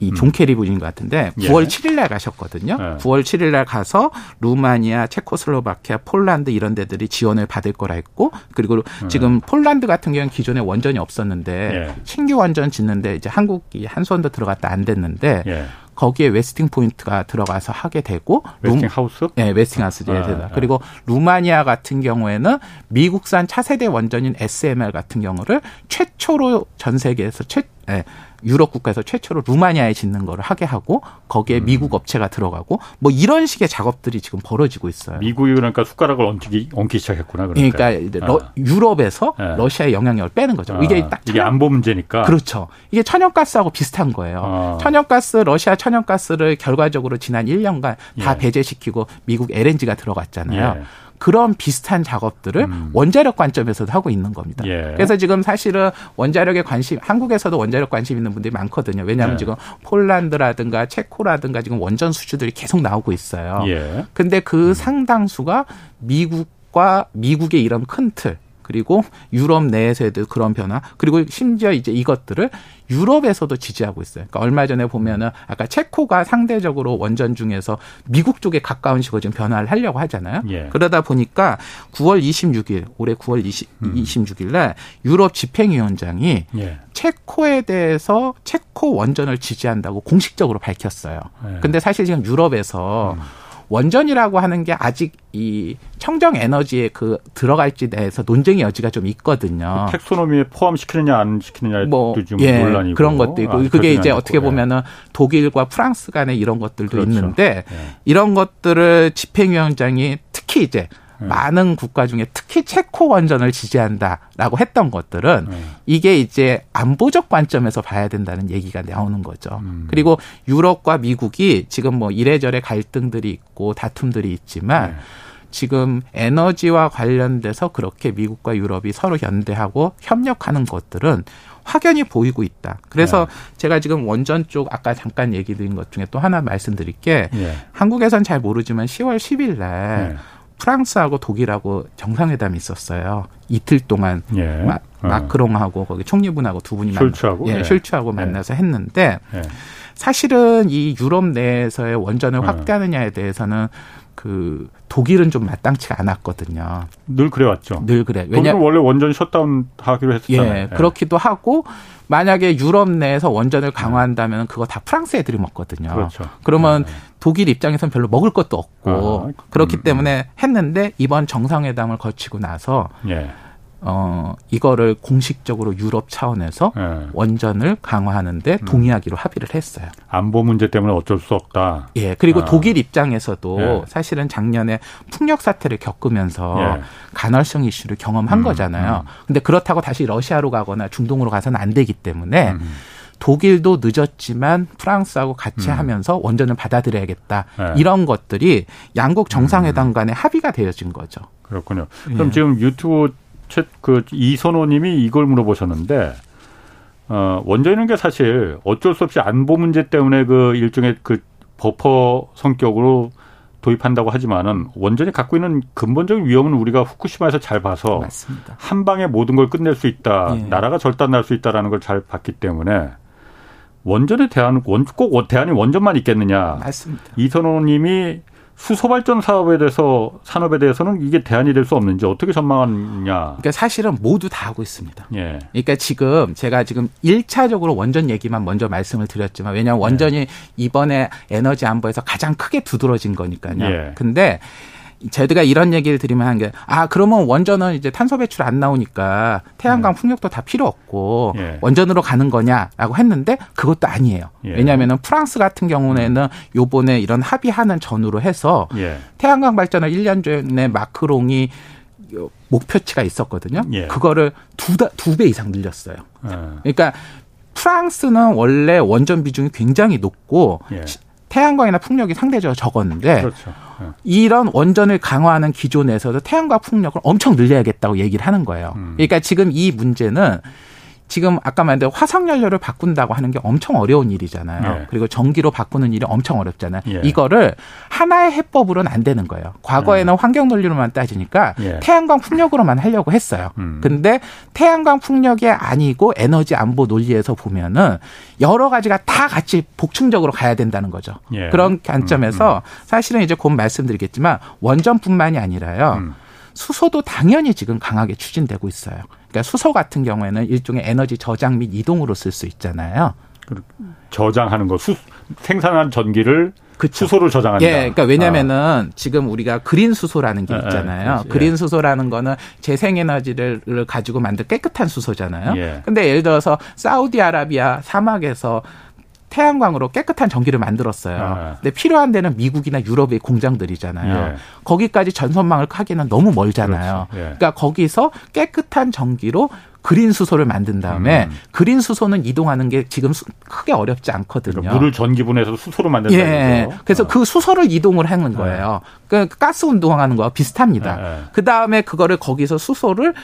이 이 존 케리 분인 것 같은데 9월 예. 7일 날 가셨거든요. 예. 9월 7일 날 가서 루마니아, 체코슬로바키아, 폴란드 이런 데들이 지원을 받을 거라 했고 그리고 예. 지금 폴란드 같은 경우는 기존에 원전이 없었는데 예. 신규 원전 짓는데 이제 한국이 한수원도 들어갔다 안 됐는데 예. 거기에 웨스팅 포인트가 들어가서 하게 되고 웨스팅 하우스? 네, 웨스팅 하우스 아, 아. 그리고 루마니아 같은 경우에는 미국산 차세대 원전인 SMR 같은 경우를 최초로 전 세계에서 최 네, 유럽 국가에서 최초로 루마니아에 짓는 거를 하게 하고 거기에 음. 미국 업체가 들어가고 뭐 이런 식의 작업들이 지금 벌어지고 있어요. 미국이 그러니까 숟가락을 얹기, 얹기 시작했구나. 그러니까, 그러니까 러, 아. 유럽에서 네. 러시아의 영향력을 빼는 거죠. 아. 이게 딱 이게 안보 문제니까. 그렇죠. 이게 천연가스하고 비슷한 거예요. 아. 천연가스 러시아 천연가스를 결과적으로 지난 1년간 다 예. 배제시키고 미국 LNG가 들어갔잖아요. 예. 그런 비슷한 작업들을 음. 원자력 관점에서도 하고 있는 겁니다. 예. 그래서 지금 사실은 원자력에 관심, 한국에서도 원자력 관심 있는 분들이 많거든요. 왜냐하면 예. 지금 폴란드라든가 체코라든가 지금 원전 수주들이 계속 나오고 있어요. 예. 근데 그 음. 상당수가 미국 과 미국의 이런 큰 틀, 그리고 유럽 내에서도 그런 변화 그리고 심지어 이제 이것들을 유럽에서도 지지하고 있어요. 그러니까 얼마 전에 보면은 아까 체코가 상대적으로 원전 중에서 미국 쪽에 가까운 식으로 지금 변화를 하려고 하잖아요. 예. 그러다 보니까 9월 26일 올해 9월 20, 음. 26일 날 유럽 집행위원장이 예. 체코에 대해서 체코 원전을 지지한다고 공식적으로 밝혔어요. 예. 근데 사실 지금 유럽에서 음. 원전이라고 하는 게 아직 이 청정 에너지에 그 들어갈지 대해서 논쟁의 여지가 좀 있거든요. 그 텍소노미에 포함시키느냐 안 시키느냐도 뭐, 좀 예, 논란이고 그런 것도 있고 아, 그게 이제 어떻게 보면은 독일과 프랑스 간의 이런 것들도 그렇죠. 있는데 예. 이런 것들을 집행위원장이 특히 이제 네. 많은 국가 중에 특히 체코 원전을 지지한다라고 했던 것들은 네. 이게 이제 안보적 관점에서 봐야 된다는 얘기가 나오는 거죠. 음. 그리고 유럽과 미국이 지금 뭐 이래저래 갈등들이 있고 다툼들이 있지만 네. 지금 에너지와 관련돼서 그렇게 미국과 유럽이 서로 연대하고 협력하는 것들은 확연히 보이고 있다. 그래서 네. 제가 지금 원전 쪽 아까 잠깐 얘기 드린 것 중에 또 하나 말씀드릴 게 네. 한국에선 잘 모르지만 10월 10일 날 네. 프랑스하고 독일하고 정상회담이 있었어요. 이틀 동안 예. 마, 어. 마크롱하고 거기 총리분하고 두 분이 슐츠하고 예, 예. 슐츠하고 예. 만나서 했는데 예. 사실은 이 유럽 내에서의 원전을 어. 확대하느냐에 대해서는 그 독일은 좀 마땅치가 않았거든요. 늘 그래왔죠. 늘 그래. 왜냐 원래 원전 셧다운 하기로 했었잖아요. 예, 예, 그렇기도 하고 만약에 유럽 내에서 원전을 강화한다면 그거 다 프랑스 애들이 먹거든요. 그렇죠. 그러면 네. 독일 입장에선 별로 먹을 것도 없고 아, 그렇기 음, 때문에 했는데 이번 정상회담을 거치고 나서 예. 어, 이거를 공식적으로 유럽 차원에서 네. 원전을 강화하는데 음. 동의하기로 합의를 했어요. 안보 문제 때문에 어쩔 수 없다. 예. 그리고 아. 독일 입장에서도 예. 사실은 작년에 풍력 사태를 겪으면서 예. 간헐성 이슈를 경험한 음, 거잖아요. 음. 근데 그렇다고 다시 러시아로 가거나 중동으로 가서는 안 되기 때문에 음. 독일도 늦었지만 프랑스하고 같이 음. 하면서 원전을 받아들여야겠다. 네. 이런 것들이 양국 정상회담 간에 합의가 되어진 거죠. 그렇군요. 그럼 예. 지금 유튜브 그 이선호님이 이걸 물어보셨는데 어, 원전이라는 게 사실 어쩔 수 없이 안보 문제 때문에 그 일종의 그 버퍼 성격으로 도입한다고 하지만은 원전이 갖고 있는 근본적인 위험은 우리가 후쿠시마에서 잘 봐서 맞습니다. 한 방에 모든 걸 끝낼 수 있다, 예. 나라가 절단날 수 있다라는 걸 잘 봤기 때문에 원전에 대한 원, 꼭 대안이 원전만 있겠느냐? 맞습니다. 이선호님이 수소 발전 사업에 대해서 산업에 대해서는 이게 대안이 될 수 없는지 어떻게 전망하느냐. 그러니까 사실은 모두 다 하고 있습니다. 예. 그러니까 지금 제가 지금 1차적으로 원전 얘기만 먼저 말씀을 드렸지만 왜냐하면 원전이 예. 이번에 에너지 안보에서 가장 크게 두드러진 거니까요. 예. 근데 제가 이런 얘기를 드리면 한 게, 아, 그러면 원전은 이제 탄소 배출 안 나오니까 태양광 네. 풍력도 다 필요 없고 예. 원전으로 가는 거냐라고 했는데 그것도 아니에요. 예. 왜냐하면 프랑스 같은 경우에는 요번에 이런 합의하는 전후로 해서 예. 태양광 발전을 1년 전에 마크롱이 목표치가 있었거든요. 예. 그거를 두, 두 배 이상 늘렸어요. 예. 그러니까 프랑스는 원래 원전 비중이 굉장히 높고 예. 태양광이나 풍력이 상대적으로 적었는데 그렇죠. 네. 이런 원전을 강화하는 기존에서도 태양광 풍력을 엄청 늘려야겠다고 얘기를 하는 거예요. 음. 그러니까 지금 이 문제는 지금 아까 말한 대로 화석 연료를 바꾼다고 하는 게 엄청 어려운 일이잖아요. 예. 그리고 전기로 바꾸는 일이 엄청 어렵잖아요. 예. 이거를 하나의 해법으로는 안 되는 거예요. 과거에는 음. 환경 논리로만 따지니까 예. 태양광 풍력으로만 하려고 했어요. 음. 근데 태양광 풍력이 아니고 에너지 안보 논리에서 보면은 여러 가지가 다 같이 복층적으로 가야 된다는 거죠. 예. 그런 관점에서 음, 음. 사실은 이제 곧 말씀드리겠지만 원전뿐만이 아니라요. 음. 수소도 당연히 지금 강하게 추진되고 있어요. 그러니까 수소 같은 경우에는 일종의 에너지 저장 및 이동으로 쓸 수 있잖아요. 저장하는 거, 수, 생산한 전기를 그쵸. 수소를 저장한다. 예, 그러니까 왜냐면은 아. 지금 우리가 그린 수소라는 게 예, 예, 있잖아요. 예, 그린 수소라는 거는 재생에너지를 가지고 만든 깨끗한 수소잖아요. 예. 근데 예를 들어서 사우디아라비아 사막에서 태양광으로 깨끗한 전기를 만들었어요. 아. 근데 필요한 데는 미국이나 유럽의 공장들이잖아요. 예. 거기까지 전선망을 하기는 너무 멀잖아요. 그렇죠. 예. 그러니까 거기서 깨끗한 전기로 그린 수소를 만든 다음에 음. 그린 수소는 이동하는 게 지금 크게 어렵지 않거든요. 그러니까 물을 전기분해서 수소로 만든다. 예. 거죠? 그래서 어. 그 수소를 이동을 하는 네. 거예요. 그 가스 운동하는 거와 비슷합니다. 예. 그 다음에 그거를 거기서 수소를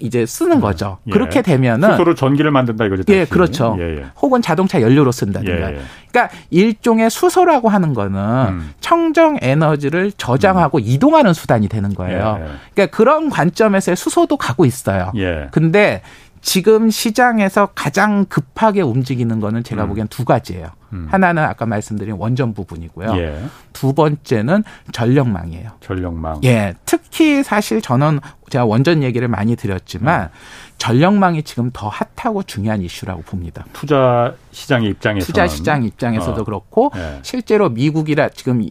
이제 쓰는 음. 거죠. 예. 그렇게 되면은 수소로 전기를 만든다 이거죠. 예, 그렇죠. 예, 예. 혹은 자동차 연료로 쓴다든가. 예, 예. 그러니까 일종의 수소라고 하는 거는 음. 청정 에너지를 저장하고 음. 이동하는 수단이 되는 거예요. 예, 그러니까 그런 관점에서 수소도 가고 있어요. 근데 지금 시장에서 가장 급하게 움직이는 거는 제가 음. 보기엔 두 가지예요. 음. 하나는 아까 말씀드린 원전 부분이고요. 예. 두 번째는 전력망이에요. 전력망. 예. 특히 사실 저는 제가 원전 얘기를 많이 드렸지만 음. 전력망이 지금 더 핫하고 중요한 이슈라고 봅니다. 투자 시장의 입장에서 투자 시장 입장에서도 어. 그렇고 예. 실제로 미국이라 지금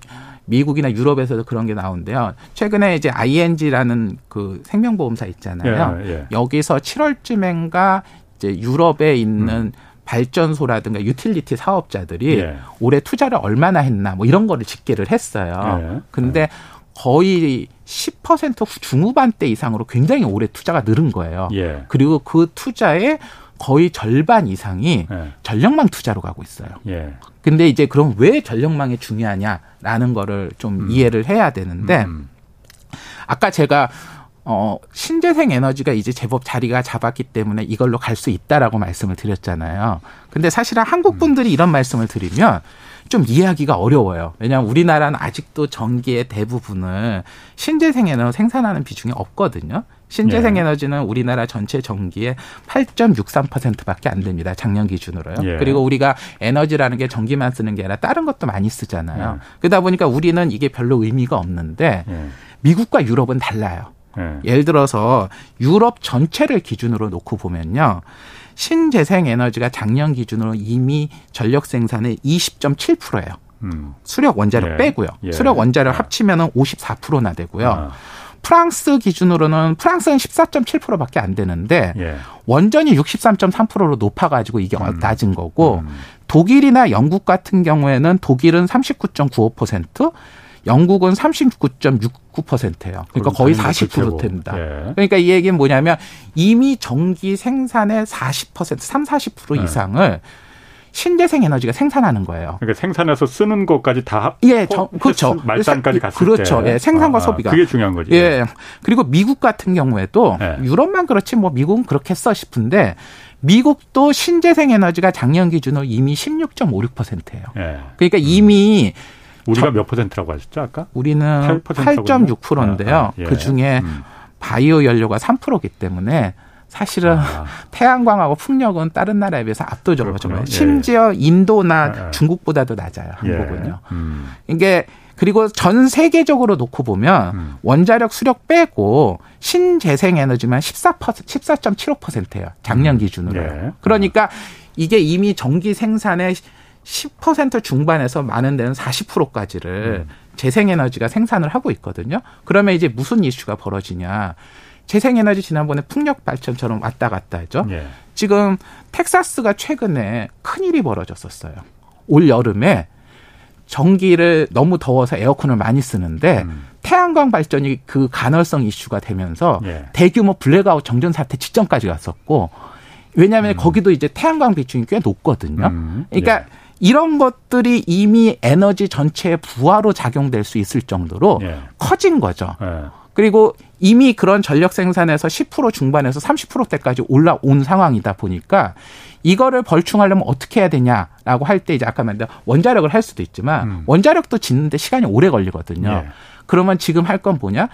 미국이나 유럽에서도 그런 게 나오는데요. 최근에 이제 ING라는 그 생명보험사 있잖아요. 예, 예. 여기서 7월쯤엔가 이제 유럽에 있는 음. 발전소라든가 유틸리티 사업자들이 예. 올해 투자를 얼마나 했나 뭐 이런 거를 집계를 했어요. 예. 근데 거의 10% 중후반대 이상으로 굉장히 오래 투자가 늘은 거예요. 예. 그리고 그 투자의 거의 절반 이상이 예. 전력망 투자로 가고 있어요. 예. 근데 이제 그럼 왜 전력망이 중요하냐라는 거를 좀 음. 이해를 해야 되는데 음. 아까 제가 어, 신재생 에너지가 이제 제법 자리가 잡았기 때문에 이걸로 갈 수 있다라고 말씀을 드렸잖아요. 근데 사실은 한국 분들이 이런 말씀을 드리면 좀 이해하기가 어려워요. 왜냐하면 우리나라는 아직도 전기의 대부분을 신재생 에너지 생산하는 비중이 없거든요. 신재생 예. 에너지는 우리나라 전체 전기의 8.63%밖에 안 됩니다. 작년 기준으로요. 예. 그리고 우리가 에너지라는 게 전기만 쓰는 게 아니라 다른 것도 많이 쓰잖아요. 예. 그러다 보니까 우리는 이게 별로 의미가 없는데 예. 미국과 유럽은 달라요. 예. 예를 들어서 유럽 전체를 기준으로 놓고 보면요. 신재생 에너지가 작년 기준으로 이미 전력 생산의 20.7%예요. 음. 수력 원자력 예. 빼고요. 예. 수력 원자력 합치면은 54%나 되고요. 아. 프랑스 기준으로는 프랑스는 14.7%밖에 안 되는데 예. 원전이 63.3%로 높아가지고 이게 음. 낮은 거고 음. 독일이나 영국 같은 경우에는 독일은 39.95%, 영국은 39.69%예요. 그러니까 거의 40%입니다. 예. 그러니까 이 얘기는 뭐냐면 이미 전기 생산의 40%, 3, 40% 예. 이상을 신재생 에너지가 생산하는 거예요. 그러니까 생산해서 쓰는 것까지 다 예, 저, 그렇죠. 말단까지 갔을 그렇죠. 때. 그렇죠. 예, 생산과 아, 소비가 그게 중요한 거죠. 예. 그리고 미국 같은 경우에도 예. 유럽만 그렇지 뭐 미국은 그렇겠어 싶은데 미국도 신재생 에너지가 작년 기준으로 이미 16.56%예요. 예. 그러니까 이미 우리가 저, 몇 퍼센트라고 하셨죠 아까? 우리는 8.6%인데요. 아, 아, 예. 그 중에 음. 바이오 연료가 3%이기 때문에 사실은 아. [LAUGHS] 태양광하고 풍력은 다른 나라에 비해서 압도적으로 좀 예. 심지어 인도나 예. 중국보다도 낮아요. 한국은요. 예. 음. 이게 그리고 전 세계적으로 놓고 보면 음. 원자력 수력 빼고 신재생 에너지만 14% 14.75%예요. 작년 음. 기준으로. 네. 그러니까 이게 이미 전기 생산의 10% 중반에서 많은 데는 40%까지를 음. 재생에너지가 생산을 하고 있거든요. 그러면 이제 무슨 이슈가 벌어지냐. 재생에너지 지난번에 풍력 발전처럼 왔다 갔다 했죠. 예. 지금 텍사스가 최근에 큰 일이 벌어졌었어요. 올 여름에 전기를 너무 더워서 에어컨을 많이 쓰는데 음. 태양광 발전이 그 간헐성 이슈가 되면서 예. 대규모 블랙아웃 정전 사태 직전까지 갔었고 왜냐하면 음. 거기도 이제 태양광 비중이 꽤 높거든요. 음. 그러니까 예. 이런 것들이 이미 에너지 전체의 부하로 작용될 수 있을 정도로 예. 커진 거죠. 예. 그리고 이미 그런 전력 생산에서 10% 중반에서 30%대까지 올라온 상황이다 보니까 이거를 벌충하려면 어떻게 해야 되냐라고 할 때 이제 아까 말한 원자력을 할 수도 있지만 음. 원자력도 짓는데 시간이 오래 걸리거든요. 예. 그러면 지금 할 건 뭐냐?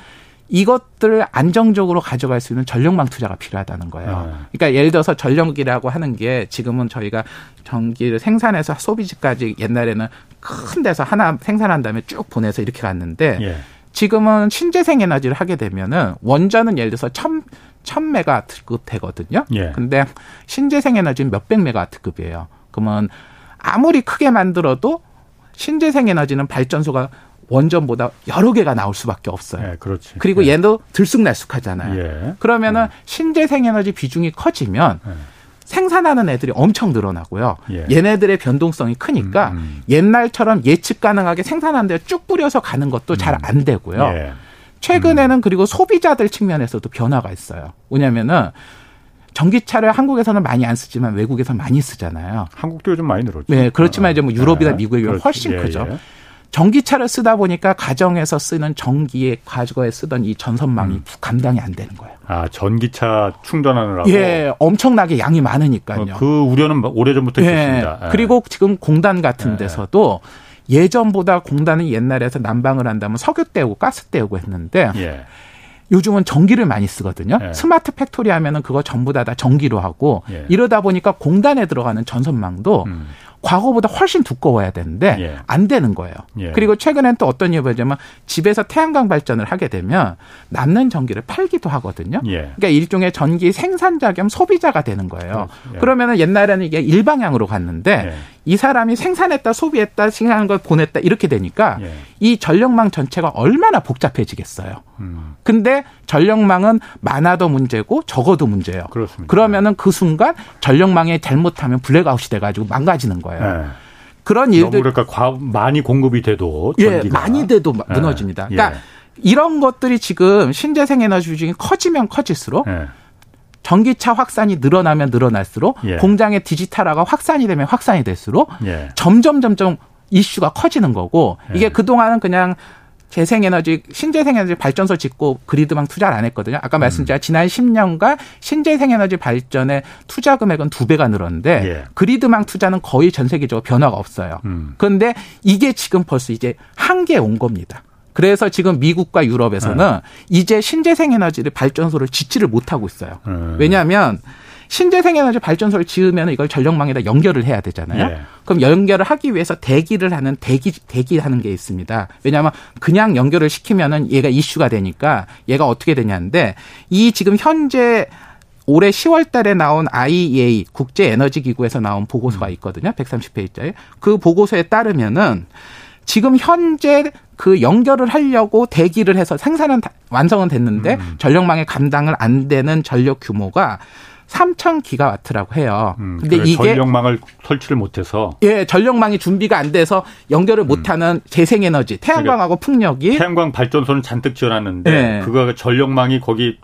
이것들을 안정적으로 가져갈 수 있는 전력망 투자가 필요하다는 거예요. 네. 그러니까 예를 들어서 전력이라고 하는 게 지금은 저희가 전기를 생산해서 소비지까지 옛날에는 큰 데서 하나 생산한 다음에 쭉 보내서 이렇게 갔는데 예. 지금은 신재생 에너지를 하게 되면은 원전은 예를 들어서 천, 천 메가와트급 되거든요. 예. 근데 신재생 에너지는 몇백 메가와트급이에요. 그러면 아무리 크게 만들어도 신재생 에너지는 발전소가 원전보다 여러 개가 나올 수밖에 없어요. 예, 그렇지. 그리고 예. 얘도 들쑥날쑥하잖아요. 예. 그러면은 음. 신재생 에너지 비중이 커지면 예. 생산하는 애들이 엄청 늘어나고요. 예. 얘네들의 변동성이 크니까 음, 음. 옛날처럼 예측 가능하게 생산하는 데쭉 뿌려서 가는 것도 음. 잘안 되고요. 예. 최근에는 음. 그리고 소비자들 측면에서도 변화가 있어요. 뭐냐면은 전기차를 한국에서는 많이 안 쓰지만 외국에서 많이 쓰잖아요. 한국도 요즘 많이 늘었죠. 네, 그렇지만 이제 뭐 유럽이나 네. 미국에 비해 훨씬 예, 크죠. 예. 전기차를 쓰다 보니까 가정에서 쓰는 전기에 과거에 쓰던 이 전선망이 음. 감당이 안 되는 거예요. 아 전기차 충전하느라고 예 엄청나게 양이 많으니까요. 어, 그 우려는 오래 전부터 예. 있었습니다. 예. 그리고 지금 공단 같은 예. 데서도 예 전보다 공단은 옛날에서 난방을 한다면 석유 떼우고 가스 떼우고 했는데 예. 요즘은 전기를 많이 쓰거든요. 예. smart factory 하면은 그거 전부 다, 다 전기로 하고 예. 이러다 보니까 공단에 들어가는 전선망도 음. 과거보다 훨씬 두꺼워야 되는데 예. 안 되는 거예요. 예. 그리고 최근엔 또 어떤 일이 벌어지면 집에서 태양광 발전을 하게 되면 남는 전기를 팔기도 하거든요. 예. 그러니까 일종의 전기 생산자 겸 소비자가 되는 거예요. 예. 그러면은 옛날에는 이게 일방향으로 갔는데 예. 이 사람이 생산했다, 소비했다, 생산한 걸 보냈다 이렇게 되니까 예. 이 전력망 전체가 얼마나 복잡해지겠어요. 음. 근데 전력망은 많아도 문제고 적어도 문제예요. 그렇습니다. 그러면은 그 순간 전력망에 잘못하면 블랙아웃이 돼가지고 망가지는 거예요. 네. 그런 일들 그러니까 과, 많이 공급이 돼도 전기가. 예, 많이 돼도 네. 무너집니다. 그러니까 예. 이런 것들이 지금 신재생 에너지 비중이 커지면 커질수록 예. 전기차 확산이 늘어나면 늘어날수록 예. 공장의 디지털화가 확산이 되면 확산이 될수록 예. 점점 점점 이슈가 커지는 거고 이게 예. 그동안은 그냥 재생에너지 신재생에너지 발전소 짓고 그리드망 투자를 안 했거든요. 아까 말씀드린 음. 지난 10년간 신재생에너지 발전의 투자 금액은 두 배가 늘었는데 예. 그리드망 투자는 거의 전 세계적으로 변화가 없어요. 음. 그런데 이게 지금 벌써 이제 한계에 온 겁니다. 그래서 지금 미국과 유럽에서는 네. 이제 신재생 에너지를 발전소를 짓지를 못하고 있어요. 네. 왜냐하면 신재생 에너지 발전소를 지으면 이걸 전력망에다 연결을 해야 되잖아요. 네. 그럼 연결을 하기 위해서 대기를 하는 대기 대기하는 게 있습니다. 왜냐하면 그냥 연결을 시키면은 얘가 이슈가 되니까 얘가 어떻게 되냐인데 이 지금 현재 올해 10월 달에 나온 IEA 국제 에너지 기구에서 나온 보고서가 있거든요. 130페이지짜리. 그 보고서에 따르면은 지금 현재 그 연결을 하려고 대기를 해서 생산은 완성은 됐는데 음. 전력망에 감당을 안 되는 전력 규모가 3천 기가와트라고 해요. 음, 근데 이게 전력망을 설치를 못해서 예, 전력망이 준비가 안 돼서 연결을 음. 못하는 재생에너지 태양광하고 그러니까 풍력이 태양광 발전소는 잔뜩 지어놨는데 예. 그거 전력망이 거기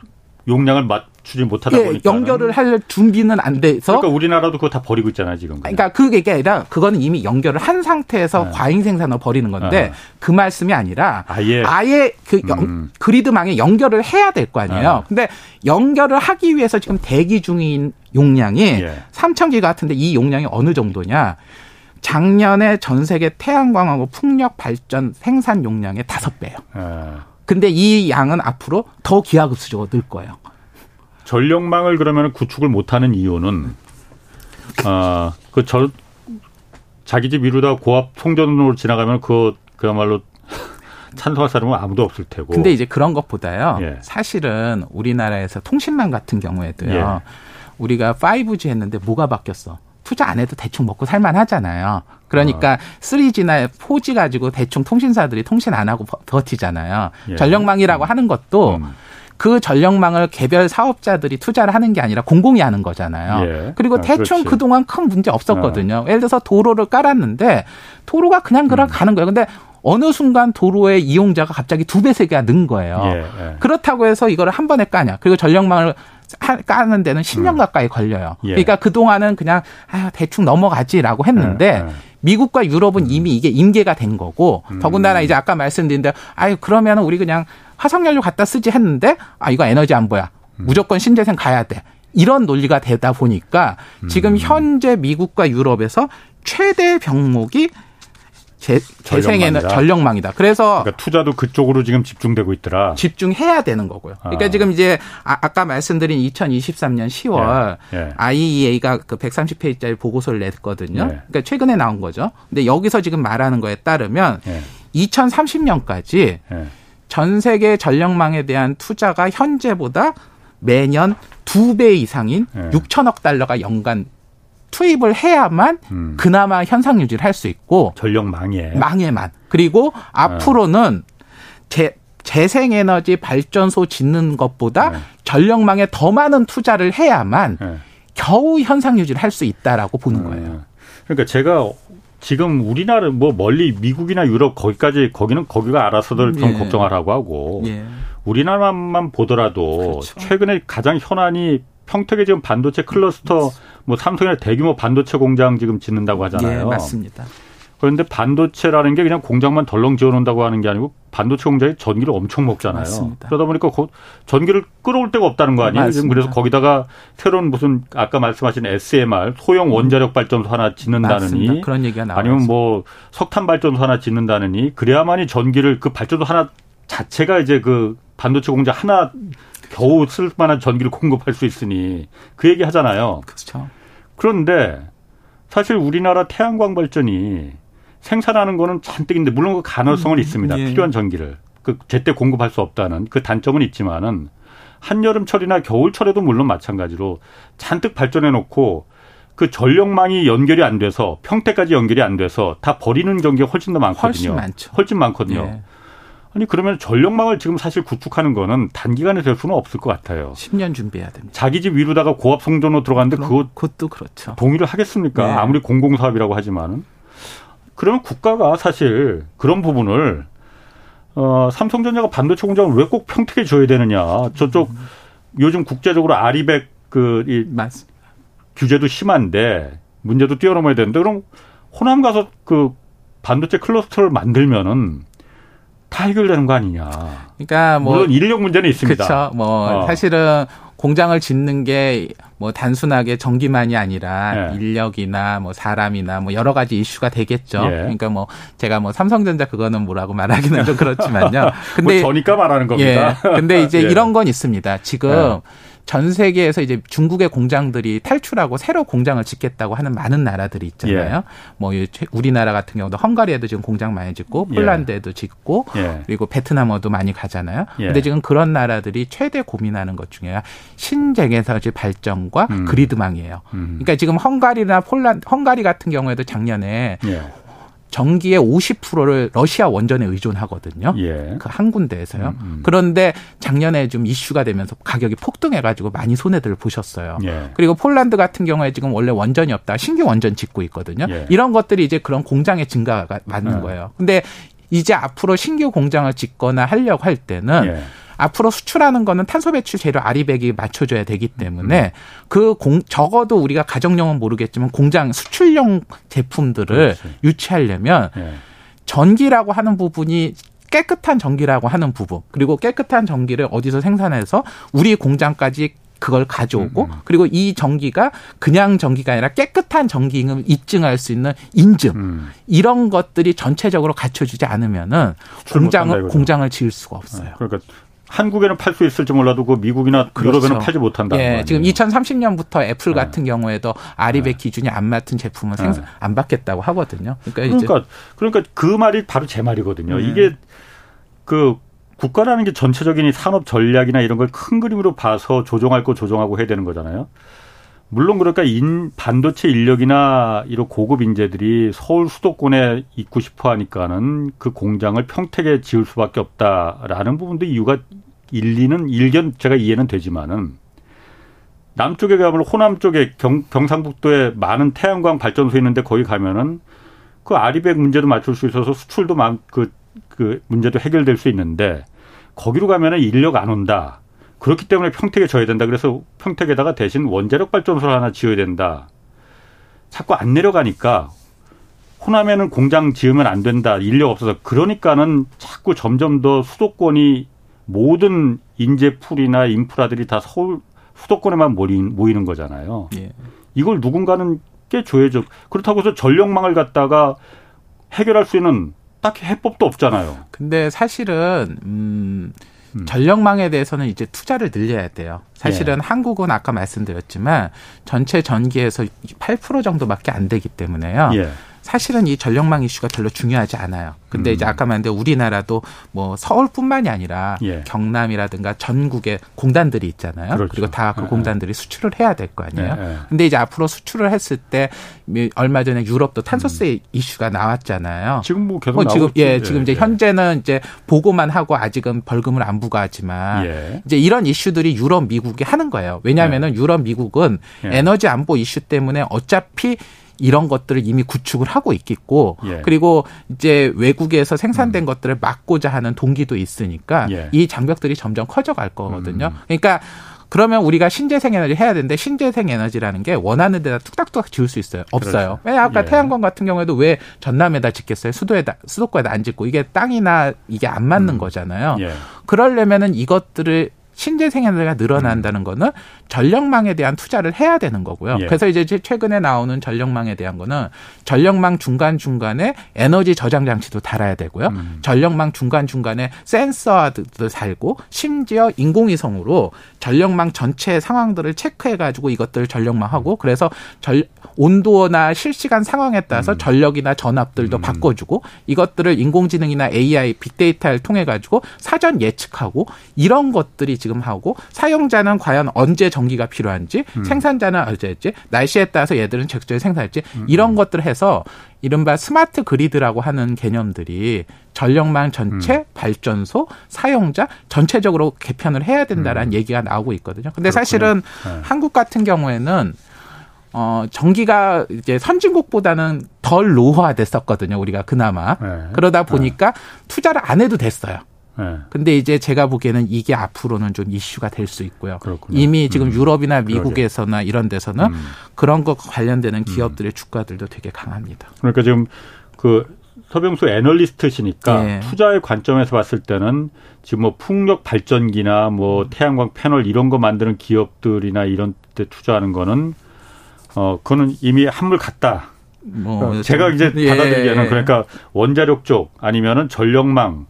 용량을 맞 추지 못하다 예, 보니까 연결을 할 준비는 안 돼서 그러니까 우리나라도 그거 다 버리고 있잖아요 지금. 그냥. 그러니까 그게 아니라 그거는 이미 연결을 한 상태에서 네. 과잉 생산을 버리는 건데 네. 그 말씀이 아니라 아예, 아예 그 음. 그리드망에 연결을 해야 될 거 아니에요. 네. 근데 연결을 하기 위해서 지금 대기 중인 용량이 예. 3천 기가 같은데 이 용량이 어느 정도냐? 작년에 전 세계 태양광하고 풍력 발전 생산 용량의 다섯 배예요. 예. 근데 이 양은 앞으로 더 기하급수적으로 늘 거예요. 전력망을 그러면 구축을 못하는 이유는 아그저 자기 집 이루다 고압 송전으로 지나가면 그 그야말로 [LAUGHS] 찬성할 사람은 아무도 없을 테고. 근데 이제 그런 것보다요. 예. 사실은 우리나라에서 통신망 같은 경우에도요. 예. 우리가 5G 했는데 뭐가 바뀌었어? 투자 안 해도 대충 먹고 살만 하잖아요. 그러니까 어. 3G나 4G 가지고 대충 통신사들이 통신 안 하고 버티잖아요. 예. 전력망이라고 음. 하는 것도 음. 그 전력망을 개별 사업자들이 투자를 하는 게 아니라 공공이 하는 거잖아요. 예. 그리고 아, 대충 그렇지. 그동안 큰 문제 없었거든요. 아. 예를 들어서 도로를 깔았는데 도로가 그냥 그냥 음. 가는 거예요. 근데 어느 순간 도로의 이용자가 갑자기 두 배, 세 개가 는 거예요. 예, 예. 그렇다고 해서 이거를 한 번에 까냐. 그리고 전력망을 까는 데는 10년 음. 가까이 걸려요. 예. 그러니까 그동안은 그냥 아, 대충 넘어가지라고 했는데 예, 예. 미국과 유럽은 이미 이게 임계가 된 거고 음. 더군다나 이제 아까 말씀드린 대로 아유 그러면 우리 그냥 화석연료 갖다 쓰지 했는데 아 이거 에너지 안 보야. 음. 무조건 신재생 가야 돼. 이런 논리가 되다 보니까 지금 음. 현재 미국과 유럽에서 최대 병목이 재, 재생에는 전력망이다. 그래서 그러니까 투자도 그쪽으로 지금 집중되고 있더라. 집중해야 되는 거고요. 그러니까 아. 지금 이제 아, 까 말씀드린 2023년 10월 예. 예. IEA가 그 130페이지짜리 보고서를 냈거든요. 예. 그러니까 최근에 나온 거죠. 근데 여기서 지금 말하는 거에 따르면 2030년까지 예. 전 세계 전력망에 대한 투자가 현재보다 매년 두 배 이상인 6천억 예. 달러가 연간 투입을 해야만 음. 그나마 현상 유지를 할 수 있고 전력망에 망에만 그리고 앞으로는 재 재생에너지 발전소 짓는 것보다 네. 전력망에 더 많은 투자를 해야만 네. 겨우 현상 유지를 할 수 있다라고 보는 네. 거예요. 그러니까 제가 지금 우리나라 뭐 멀리 미국이나 유럽 거기까지 거기는 거기가 알아서들 좀 예. 걱정하라고 하고 예. 우리나라만 보더라도 그렇죠. 최근에 가장 현안이 평택에 지금 반도체 클러스터 뭐 삼성이나 대규모 반도체 공장 지금 짓는다고 하잖아요. 예, 맞습니다. 그런데 반도체라는 게 그냥 공장만 덜렁 지어놓는다고 하는 게 아니고 반도체 공장이 전기를 엄청 먹잖아요. 맞습니다. 그러다 보니까 전기를 끌어올 데가 없다는 거 아니에요? 지금 그래서 거기다가 새로운 무슨 아까 말씀하신 SMR 소형 원자력 발전소 하나 짓는다느니 맞습니다. 그런 얘기가 나와요. 아니면 뭐 석탄 발전소 하나 짓는다느니 그래야만이 전기를 그 발전소 하나 자체가 이제 그 반도체 공장 하나 겨우 쓸 만한 전기를 공급할 수 있으니 그 얘기 하잖아요. 그렇죠. 그런데 사실 우리나라 태양광 발전이 생산하는 거는 잔뜩인데 물론 그 가능성은 음, 있습니다. 예. 필요한 전기를 그 제때 공급할 수 없다는 그 단점은 있지만은 한여름철이나 겨울철에도 물론 마찬가지로 잔뜩 발전해 놓고 그 전력망이 연결이 안 돼서 평택까지 연결이 안 돼서 다 버리는 전기가 훨씬 더 많거든요. 훨씬 많죠. 훨씬 많거든요. 예. 아니 그러면 전력망을 지금 사실 구축하는 거는 단기간에 될 수는 없을 것 같아요. 10년 준비해야 됩니다. 자기 집 위로다가 고압 송전로 들어갔는데 그것 그것도 그렇죠. 동의를 하겠습니까? 네. 아무리 공공 사업이라고 하지만은 그러면 국가가 사실 그런 부분을 어 삼성전자가 반도체 공장을 왜 꼭 평택에 줘야 되느냐? 저쪽 음. 요즘 국제적으로 아리백 그이 규제도 심한데 문제도 뛰어넘어야 되는데 그럼 호남 가서 그 반도체 클러스터를 만들면은 다 해결되는 거 아니냐. 그러니까 뭐 물론 인력 문제는 있습니다. 그렇죠. 뭐 어. 사실은 공장을 짓는 게 뭐 단순하게 전기만이 아니라 예. 인력이나 뭐 사람이나 뭐 여러 가지 이슈가 되겠죠. 예. 그러니까 뭐 제가 뭐 삼성전자 그거는 뭐라고 말하기는 좀 그렇지만요. [LAUGHS] 뭐 근데 뭐 저니까 말하는 겁니다. 예. 근데 이제 [LAUGHS] 예. 이런 건 있습니다. 지금 예. 전 세계에서 이제 중국의 공장들이 탈출하고 새로 공장을 짓겠다고 하는 많은 나라들이 있잖아요. 예. 뭐 우리나라 같은 경우도 헝가리에도 지금 공장 많이 짓고 예. 폴란드에도 짓고 예. 그리고 베트남어도 많이 가잖아요. 예. 근데 지금 그런 나라들이 최대 고민하는 것 중에 신재생에너지 발전과 음. 그리드망이에요. 음. 그러니까 지금 헝가리나 폴란드 헝가리 같은 경우에도 작년에 예. 전기의 50%를 러시아 원전에 의존하거든요. 예. 그한 군데에서요. 음, 음. 그런데 작년에 좀 이슈가 되면서 가격이 폭등해가지고 많이 손해들을 보셨어요. 예. 그리고 폴란드 같은 경우에 지금 원래 원전이 없다 신규 원전 짓고 있거든요. 예. 이런 것들이 이제 그런 공장의 증가가 맞는 예. 거예요. 근데 이제 앞으로 신규 공장을 짓거나 하려고 할 때는 예. 앞으로 수출하는 거는 탄소 배출 재료 아리백이 맞춰줘야 되기 때문에 음. 그 공, 적어도 우리가 가정용은 모르겠지만 공장 수출용 제품들을 그렇지. 유치하려면 네. 전기라고 하는 부분이 깨끗한 전기라고 하는 부분 그리고 깨끗한 전기를 어디서 생산해서 우리 공장까지 그걸 가져오고 음, 음. 그리고 이 전기가 그냥 전기가 아니라 깨끗한 전기임을 입증할 수 있는 인증 음. 이런 것들이 전체적으로 갖춰지지 않으면은 공장을 공장을 지을 수가 없어요. 네. 그러니까 한국에는 팔 수 있을지 몰라도 그 미국이나 그렇죠. 유럽에는 팔지 못한다. 예, 지금 2030년부터 애플 네. 같은 경우에도 아리백 네. 기준이 안 맞은 제품은 생산 네. 안 받겠다고 하거든요. 그러니까 그러니까, 그러니까 그 말이 바로 제 말이거든요. 네. 이게 그 국가라는 게 전체적인 산업 전략이나 이런 걸 큰 그림으로 봐서 조정할 거 조정하고 해야 되는 거잖아요. 물론 그러니까 인 반도체 인력이나 이런 고급 인재들이 서울 수도권에 있고 싶어 하니까는 그 공장을 평택에 지을 수밖에 없다라는 부분도 이유가 일리는 일견 제가 이해는 되지만은 남쪽에 가면 호남 쪽에 경, 경상북도에 많은 태양광 발전소 있는데 거기 가면은 그 아리백 문제도 맞출 수 있어서 수출도 그, 그 문제도 해결될 수 있는데 거기로 가면은 인력 안 온다. 그렇기 때문에 평택에 져야 된다. 그래서 평택에다가 대신 원자력 발전소를 하나 지어야 된다. 자꾸 안 내려가니까 호남에는 공장 지으면 안 된다. 인력 없어서 그러니까는 자꾸 점점 더 수도권이 모든 인재풀이나 인프라들이 다 서울 수도권에만 모이는 거잖아요. 예. 이걸 누군가는 깨줘야죠. 그렇다고 해서 전력망을 갖다가 해결할 수 있는 딱히 해법도 없잖아요. 근데 사실은 음, 음. 전력망에 대해서는 이제 투자를 늘려야 돼요. 사실은 예. 한국은 아까 말씀드렸지만 전체 전기에서 8% 정도밖에 안 되기 때문에요. 예. 사실은 이 전력망 이슈가 별로 중요하지 않아요. 근데 음. 이제 아까 말한 대로 우리나라도 뭐 서울뿐만이 아니라 예. 경남이라든가 전국에 공단들이 있잖아요. 그렇죠. 그리고 다그 예. 공단들이 수출을 해야 될 거 아니에요. 예. 근데 이제 앞으로 수출을 했을 때 얼마 전에 유럽도 탄소세 음. 이슈가 나왔잖아요. 지금 뭐 계속 뭐 지금 예, 지금 이제 예. 현재는 이제 보고만 하고 아직은 벌금을 안 부과하지만 예. 이제 이런 이슈들이 유럽 미국이 하는 거예요. 왜냐하면은 예. 유럽 미국은 에너지 안보 이슈 때문에 어차피 이런 것들을 이미 구축을 하고 있겠고 예. 그리고 이제 외국에서 생산된 음. 것들을 막고자 하는 동기도 있으니까 예. 이 장벽들이 점점 커져갈 거거든요. 음. 그러니까 그러면 우리가 신재생 에너지 해야 되는데 신재생 에너지라는 게 원하는 데다 뚝딱뚝딱 지을 수 있어요. 없어요. 그렇죠. 왜 아까 예. 태양광 같은 경우에도 왜 전남에다 짓겠어요? 수도에다 수도권에다 안 짓고 이게 땅이나 이게 안 맞는 음. 거잖아요. 예. 그러려면은 이것들을 신재생 에너지가 늘어난다는 음. 거는 전력망에 대한 투자를 해야 되는 거고요. 예. 그래서 이제 최근에 나오는 전력망에 대한 거는 전력망 중간 중간에 에너지 저장 장치도 달아야 되고요. 음. 전력망 중간 중간에 센서도 살고 심지어 인공위성으로 전력망 전체 상황들을 체크해 가지고 이것들 전력망하고 그래서 전 온도나 실시간 상황에 따라서 음. 전력이나 전압들도 음. 바꿔주고 이것들을 인공지능이나 AI, 빅데이터를 통해 가지고 사전 예측하고 이런 것들이 지금 하고 사용자는 과연 언제 전기가 필요한지 음. 생산자는 어제지 날씨에 따라서 얘들은 적절히 생산할지 음. 이런 것들을 해서 이른바 스마트 그리드라고 하는 개념들이 전력망 전체, 음. 발전소, 사용자 전체적으로 개편을 해야 된다라는 음. 얘기가 나오고 있거든요. 근데 그렇군요. 사실은 네. 한국 같은 경우에는 어, 전기가 이제 선진국보다는 덜 노화됐었거든요. 우리가 그나마. 네. 그러다 보니까 네. 투자를 안 해도 됐어요. 네. 근데 이제 제가 보기에는 이게 앞으로는 좀 이슈가 될 수 있고요. 그렇군요. 이미 지금 음. 유럽이나 미국에서나 그러게. 이런 데서는 음. 그런 것 관련되는 음. 기업들의 음. 주가들도 되게 강합니다. 그러니까 지금 그 서병수 애널리스트시니까 네. 투자의 관점에서 봤을 때는 지금 뭐 풍력 발전기나 뭐 음. 태양광 패널 이런 거 만드는 기업들이나 이런 데 투자하는 거는 어 그거는 이미 한물 갔다. 뭐 제가 이제 예. 받아들이기에는 그러니까 원자력 쪽 아니면은 전력망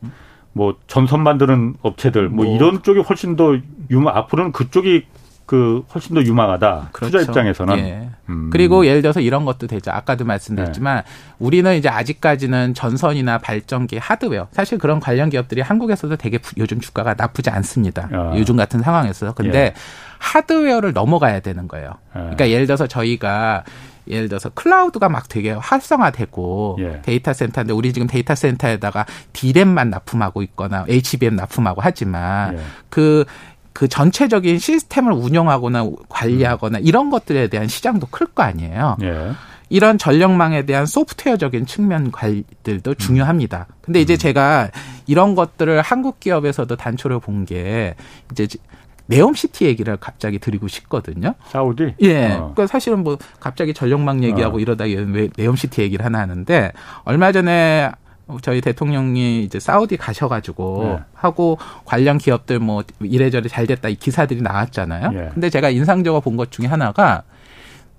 뭐 전선 만드는 업체들 뭐, 뭐. 이런 쪽이 훨씬 더 유망 앞으로는 그쪽이 그 훨씬 더 유망하다 그렇죠. 투자 입장에서는 예. 음. 그리고 예를 들어서 이런 것도 되죠 아까도 말씀드렸지만 네. 우리는 이제 아직까지는 전선이나 발전기 하드웨어 사실 그런 관련 기업들이 한국에서도 되게 요즘 주가가 나쁘지 않습니다 아. 요즘 같은 상황에서 근데 예. 하드웨어를 넘어가야 되는 거예요 예. 그러니까 예를 들어서 저희가 예를 들어서 cloud가 막 되게 활성화되고 예. 데이터 센터인데 우리 지금 데이터 센터에다가 디램만 납품하고 있거나 HBM 납품하고 하지만 예. 그그 그 전체적인 시스템을 운영하거나 관리하거나 음. 이런 것들에 대한 시장도 클 거 아니에요. 예. 이런 전력망에 대한 소프트웨어적인 측면 관리들도 음. 중요합니다. 근데 이제 음. 제가 이런 것들을 한국 기업에서도 단초를 본 게 이제 네옴시티 얘기를 갑자기 드리고 싶거든요. 사우디? 예. 어. 그러니까 사실은 뭐 갑자기 전력망 얘기하고 어. 이러다 왜 네옴시티 얘기를 하나 하는데 얼마 전에 저희 대통령이 이제 사우디 가셔가지고 네. 하고 관련 기업들 뭐 이래저래 잘 됐다 이 기사들이 나왔잖아요. 예. 근데 제가 인상적으로 본 것 중에 하나가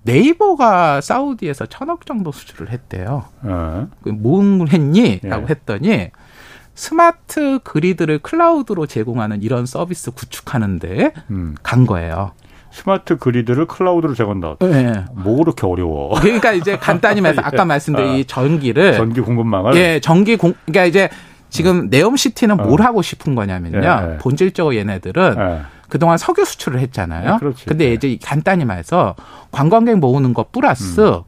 네이버가 사우디에서 천억 정도 수출을 했대요. 어. 뭘 했니? 라고 예. 했더니 smart grid를 cloud로 제공하는 이런 서비스 구축하는데 음. 간 거예요. smart grid를 cloud로 제공한다. 네. 뭐 그렇게 어려워. 그러니까 이제 간단히 말해서 아까 [LAUGHS] 말씀드린 이 전기를 전기 공급망을 예, 전기 공 그러니까 이제 지금 네옴시티는 뭘 하고 싶은 거냐면요. 본질적으로 얘네들은 그동안 석유 수출을 했잖아요. 네, 근데 이제 간단히 말해서 관광객 모으는 것 플러스 음.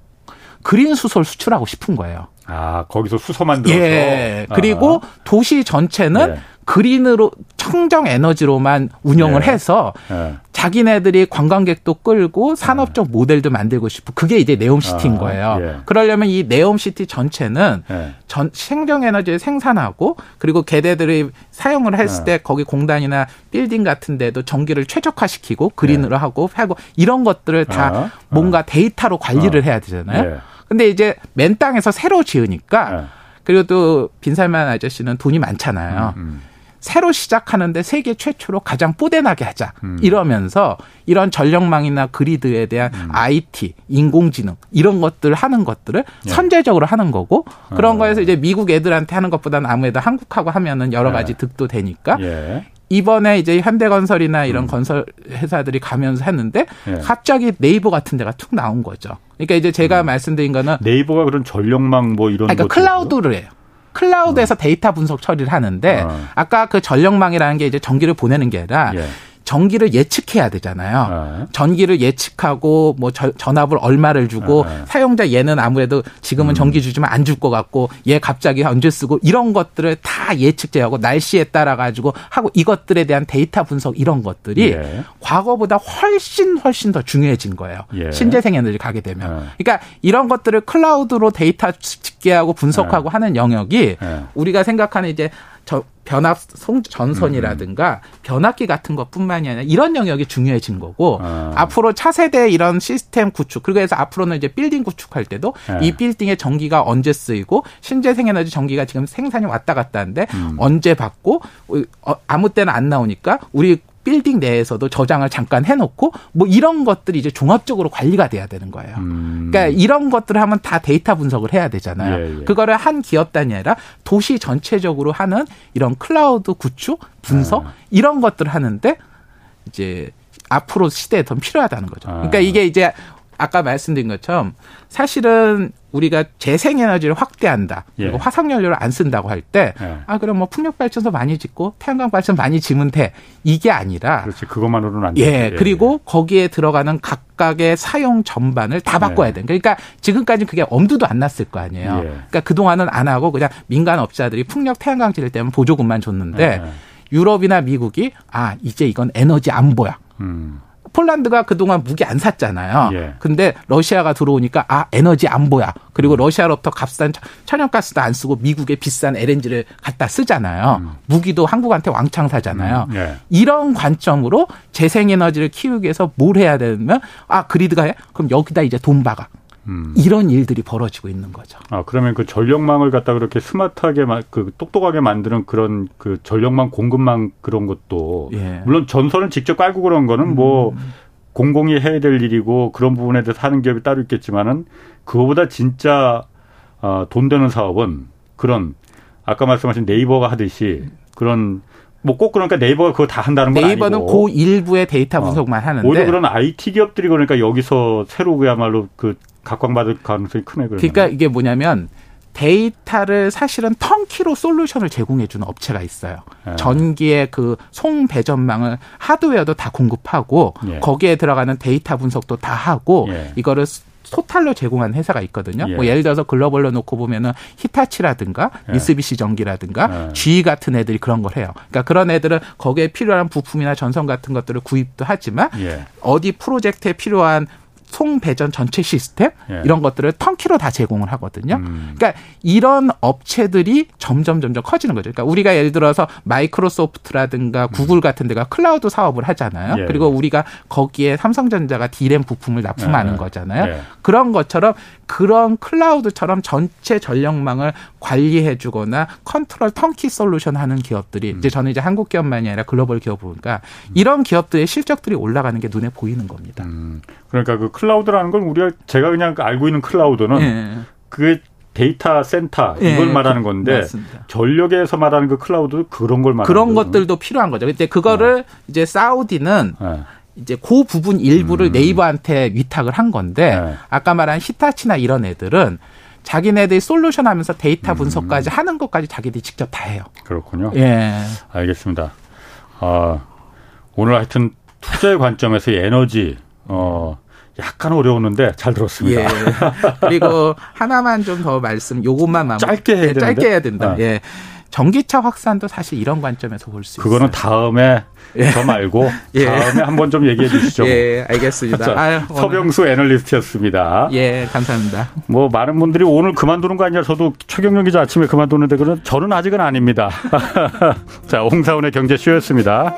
green 수소를 수출하고 싶은 거예요. 아, 거기서 수소 만들어서. 예. 그리고 아. 도시 전체는 예. green으로 청정 에너지로만 운영을 예. 해서 예. 자기네들이 관광객도 끌고 산업적 예. 모델도 만들고 싶고 그게 이제 네옴시티인 아, 거예요. 예. 그러려면 이 네옴시티 전체는 예. 전 청정 에너지를 생산하고 그리고 걔네들이 사용을 했을 때 거기 공단이나 빌딩 같은 데도 전기를 최적화시키고 green으로 하고 하고 이런 것들을 다 아, 뭔가 데이터로 관리를 아. 해야 되잖아요. 근데 이제 맨 땅에서 새로 지으니까 그리고 또 빈살만 아저씨는 돈이 많잖아요. 음, 음. 새로 시작하는데 세계 최초로 가장 뽀대나게 하자. 음. 이러면서 이런 전력망이나 그리드에 대한 음. IT, 인공지능 이런 것들 하는 것들을 예. 선제적으로 하는 거고 그런 어. 거에서 이제 미국 애들한테 하는 것보다는 아무래도 한국하고 하면은 여러 가지 예. 득도 되니까 예. 이번에 이제 현대건설이나 이런 음. 건설 회사들이 가면서 했는데 예. 갑자기 네이버 같은 데가 툭 나온 거죠. 그러니까 이제 제가 음. 말씀드린 거는 네이버가 그런 전력망 뭐 이런 그러니까 클라우드를 해요. cloud에서 어. 데이터 분석 처리를 하는데 어. 아까 그 전력망이라는 게 이제 전기를 보내는 게 아니라 예. 전기를 예측해야 되잖아요. 네. 전기를 예측하고 뭐 저, 전압을 얼마를 주고 네. 사용자 얘는 아무래도 지금은 음. 전기 주지만 안 줄 것 같고 얘 갑자기 언제 쓰고 이런 것들을 다 예측 제어하고 날씨에 따라 가지고 하고 이것들에 대한 데이터 분석 이런 것들이 예. 과거보다 훨씬 훨씬 더 중요해진 거예요. 예. 신재생 에너지 가게 되면. 예. 그러니까 이런 것들을 cloud로 데이터 집계하고 분석하고 예. 하는 영역이 예. 우리가 생각하는 이제 저 변압 송 전선이라든가 음. 변압기 같은 것뿐만이 아니라 이런 영역이 중요해진 거고 아. 앞으로 차세대 이런 시스템 구축 그리고 해서 앞으로는 이제 빌딩 구축할 때도 네. 이 빌딩의 전기가 언제 쓰이고 신재생 에너지 전기가 지금 생산이 왔다 갔다 하는데 음. 언제 받고 어, 아무 때나 안 나오니까 우리 빌딩 내에서도 저장을 잠깐 해놓고 뭐 이런 것들이 이제 종합적으로 관리가 돼야 되는 거예요. 음. 그러니까 이런 것들을 하면 다 데이터 분석을 해야 되잖아요. 예, 예. 그거를 한 기업 단위 아니라 도시 전체적으로 하는 이런 클라우드 구축, 분석 아. 이런 것들을 하는데 이제 앞으로 시대에 더 필요하다는 거죠. 그러니까 아. 이게 이제 아까 말씀드린 것처럼 사실은 우리가 재생에너지를 확대한다. 그리고 예. 화석연료를 안 쓴다고 할 때, 예. 아, 그럼 뭐 풍력발전소 많이 짓고 태양광 발전 많이 지면 돼. 이게 아니라. 그렇지. 그것만으로는 안 돼. 예. 예. 그리고 거기에 들어가는 각각의 사용 전반을 다 바꿔야 돼. 그러니까 지금까지 그게 엄두도 안 났을 거 아니에요. 예. 그러니까 그동안은 안 하고 그냥 민간 업자들이 풍력 태양광 지를 때면 보조금만 줬는데 예. 유럽이나 미국이 아, 이제 이건 에너지 안보야. 음. 폴란드가 그동안 무기 안 샀잖아요. 예. 근데 러시아가 들어오니까 아 에너지 안보야. 그리고 음. 러시아로부터 값싼 천연가스도 안 쓰고 미국에 비싼 LNG를 갖다 쓰잖아요. 음. 무기도 한국한테 왕창 사잖아요. 음. 예. 이런 관점으로 재생에너지를 키우기 위해서 뭘 해야 되면 아 그리드가 해? 그럼 여기다 이제 돈 박아. 음. 이런 일들이 벌어지고 있는 거죠. 아 그러면 그 전력망을 갖다 그렇게 스마트하게 그 똑똑하게 만드는 그런 그 전력망 공급망 그런 것도 예. 물론 전선을 직접 깔고 그런 거는 뭐 음. 공공이 해야 될 일이고 그런 부분에 대해서 하는 기업이 따로 있겠지만은 그거보다 진짜 어, 돈 되는 사업은 그런 아까 말씀하신 네이버가 하듯이 그런 뭐꼭 그러니까 네이버가 그거 다 한다는 건 네이버는 아니고. 그 일부의 데이터 어. 분석만 어. 하는데 오히려 그런 IT 기업들이 그러니까 여기서 새로 그야말로 그 각광받을 가능성이 크네. 그러면. 그러니까 이게 뭐냐면 데이터를 사실은 턴키로 솔루션을 제공해주는 업체가 있어요. 예. 전기의 그 송배전망을 하드웨어도 다 공급하고 예. 거기에 들어가는 데이터 분석도 다 하고 예. 이거를 total로 제공한 회사가 있거든요. 예. 뭐 예를 들어서 글로벌로 놓고 보면은 히타치라든가 예. 미쓰비시 전기라든가 예. GE 같은 애들이 그런 걸 해요. 그러니까 그런 애들은 거기에 필요한 부품이나 전선 같은 것들을 구입도 하지만 예. 어디 프로젝트에 필요한 송배전 전체 시스템 예. 이런 것들을 turnkey로 다 제공을 하거든요. 음. 그러니까 이런 업체들이 점점 점점 커지는 거죠. 그러니까 우리가 예를 들어서 마이크로소프트라든가 음. 구글 같은 데가 클라우드 사업을 하잖아요. 예. 그리고 우리가 거기에 삼성전자가 디램 부품을 납품하는 예. 거잖아요. 예. 그런 것처럼 그런 cloud처럼 전체 전력망을 관리해 주거나 컨트롤 turnkey solution 하는 기업들이 음. 이제 저는 이제 한국 기업만이 아니라 글로벌 기업 보니까 음. 이런 기업들의 실적들이 올라가는 게 눈에 보이는 겁니다. 음. 그러니까 그 cloud라는 건 우리가 제가 그냥 알고 있는 cloud는 예. 그게 데이터 센터 예, 이걸 예, 말하는 건데 맞습니다. 전력에서 말하는 그 클라우드 그런 걸 말하는 그런 거는. 것들도 필요한 거죠. 근데 그거를 네. 이제 사우디는 네. 이제 그 부분 일부를 음. 네이버한테 위탁을 한 건데 네. 아까 말한 히타치나 이런 애들은 자기네들이 솔루션 하면서 데이터 음. 분석까지 음. 하는 것까지 자기들이 직접 다 해요. 그렇군요. 예. 알겠습니다. 아, 오늘 하여튼 투자의 관점에서 에너지, 어, 약간 어려웠는데 잘 들었습니다. 예. 그리고 [LAUGHS] 하나만 좀 더 말씀, 요것만 마무리. 짧게 해야 된다. 짧게 해야 된다. 아. 예. 전기차 확산도 사실 이런 관점에서 볼 수 있어요. 그거는 다음에 예. 저 말고 [LAUGHS] 예. 다음에 한번 좀 얘기해 주시죠. 예, 알겠습니다. 자, 아유, 서병수 애널리스트였습니다. 예, 감사합니다. 뭐 많은 분들이 오늘 그만두는 거 아니야? 저도 최경영 기자 아침에 그만두는데 그는 저는 아직은 아닙니다. [LAUGHS] 자, 홍사원의 경제쇼였습니다.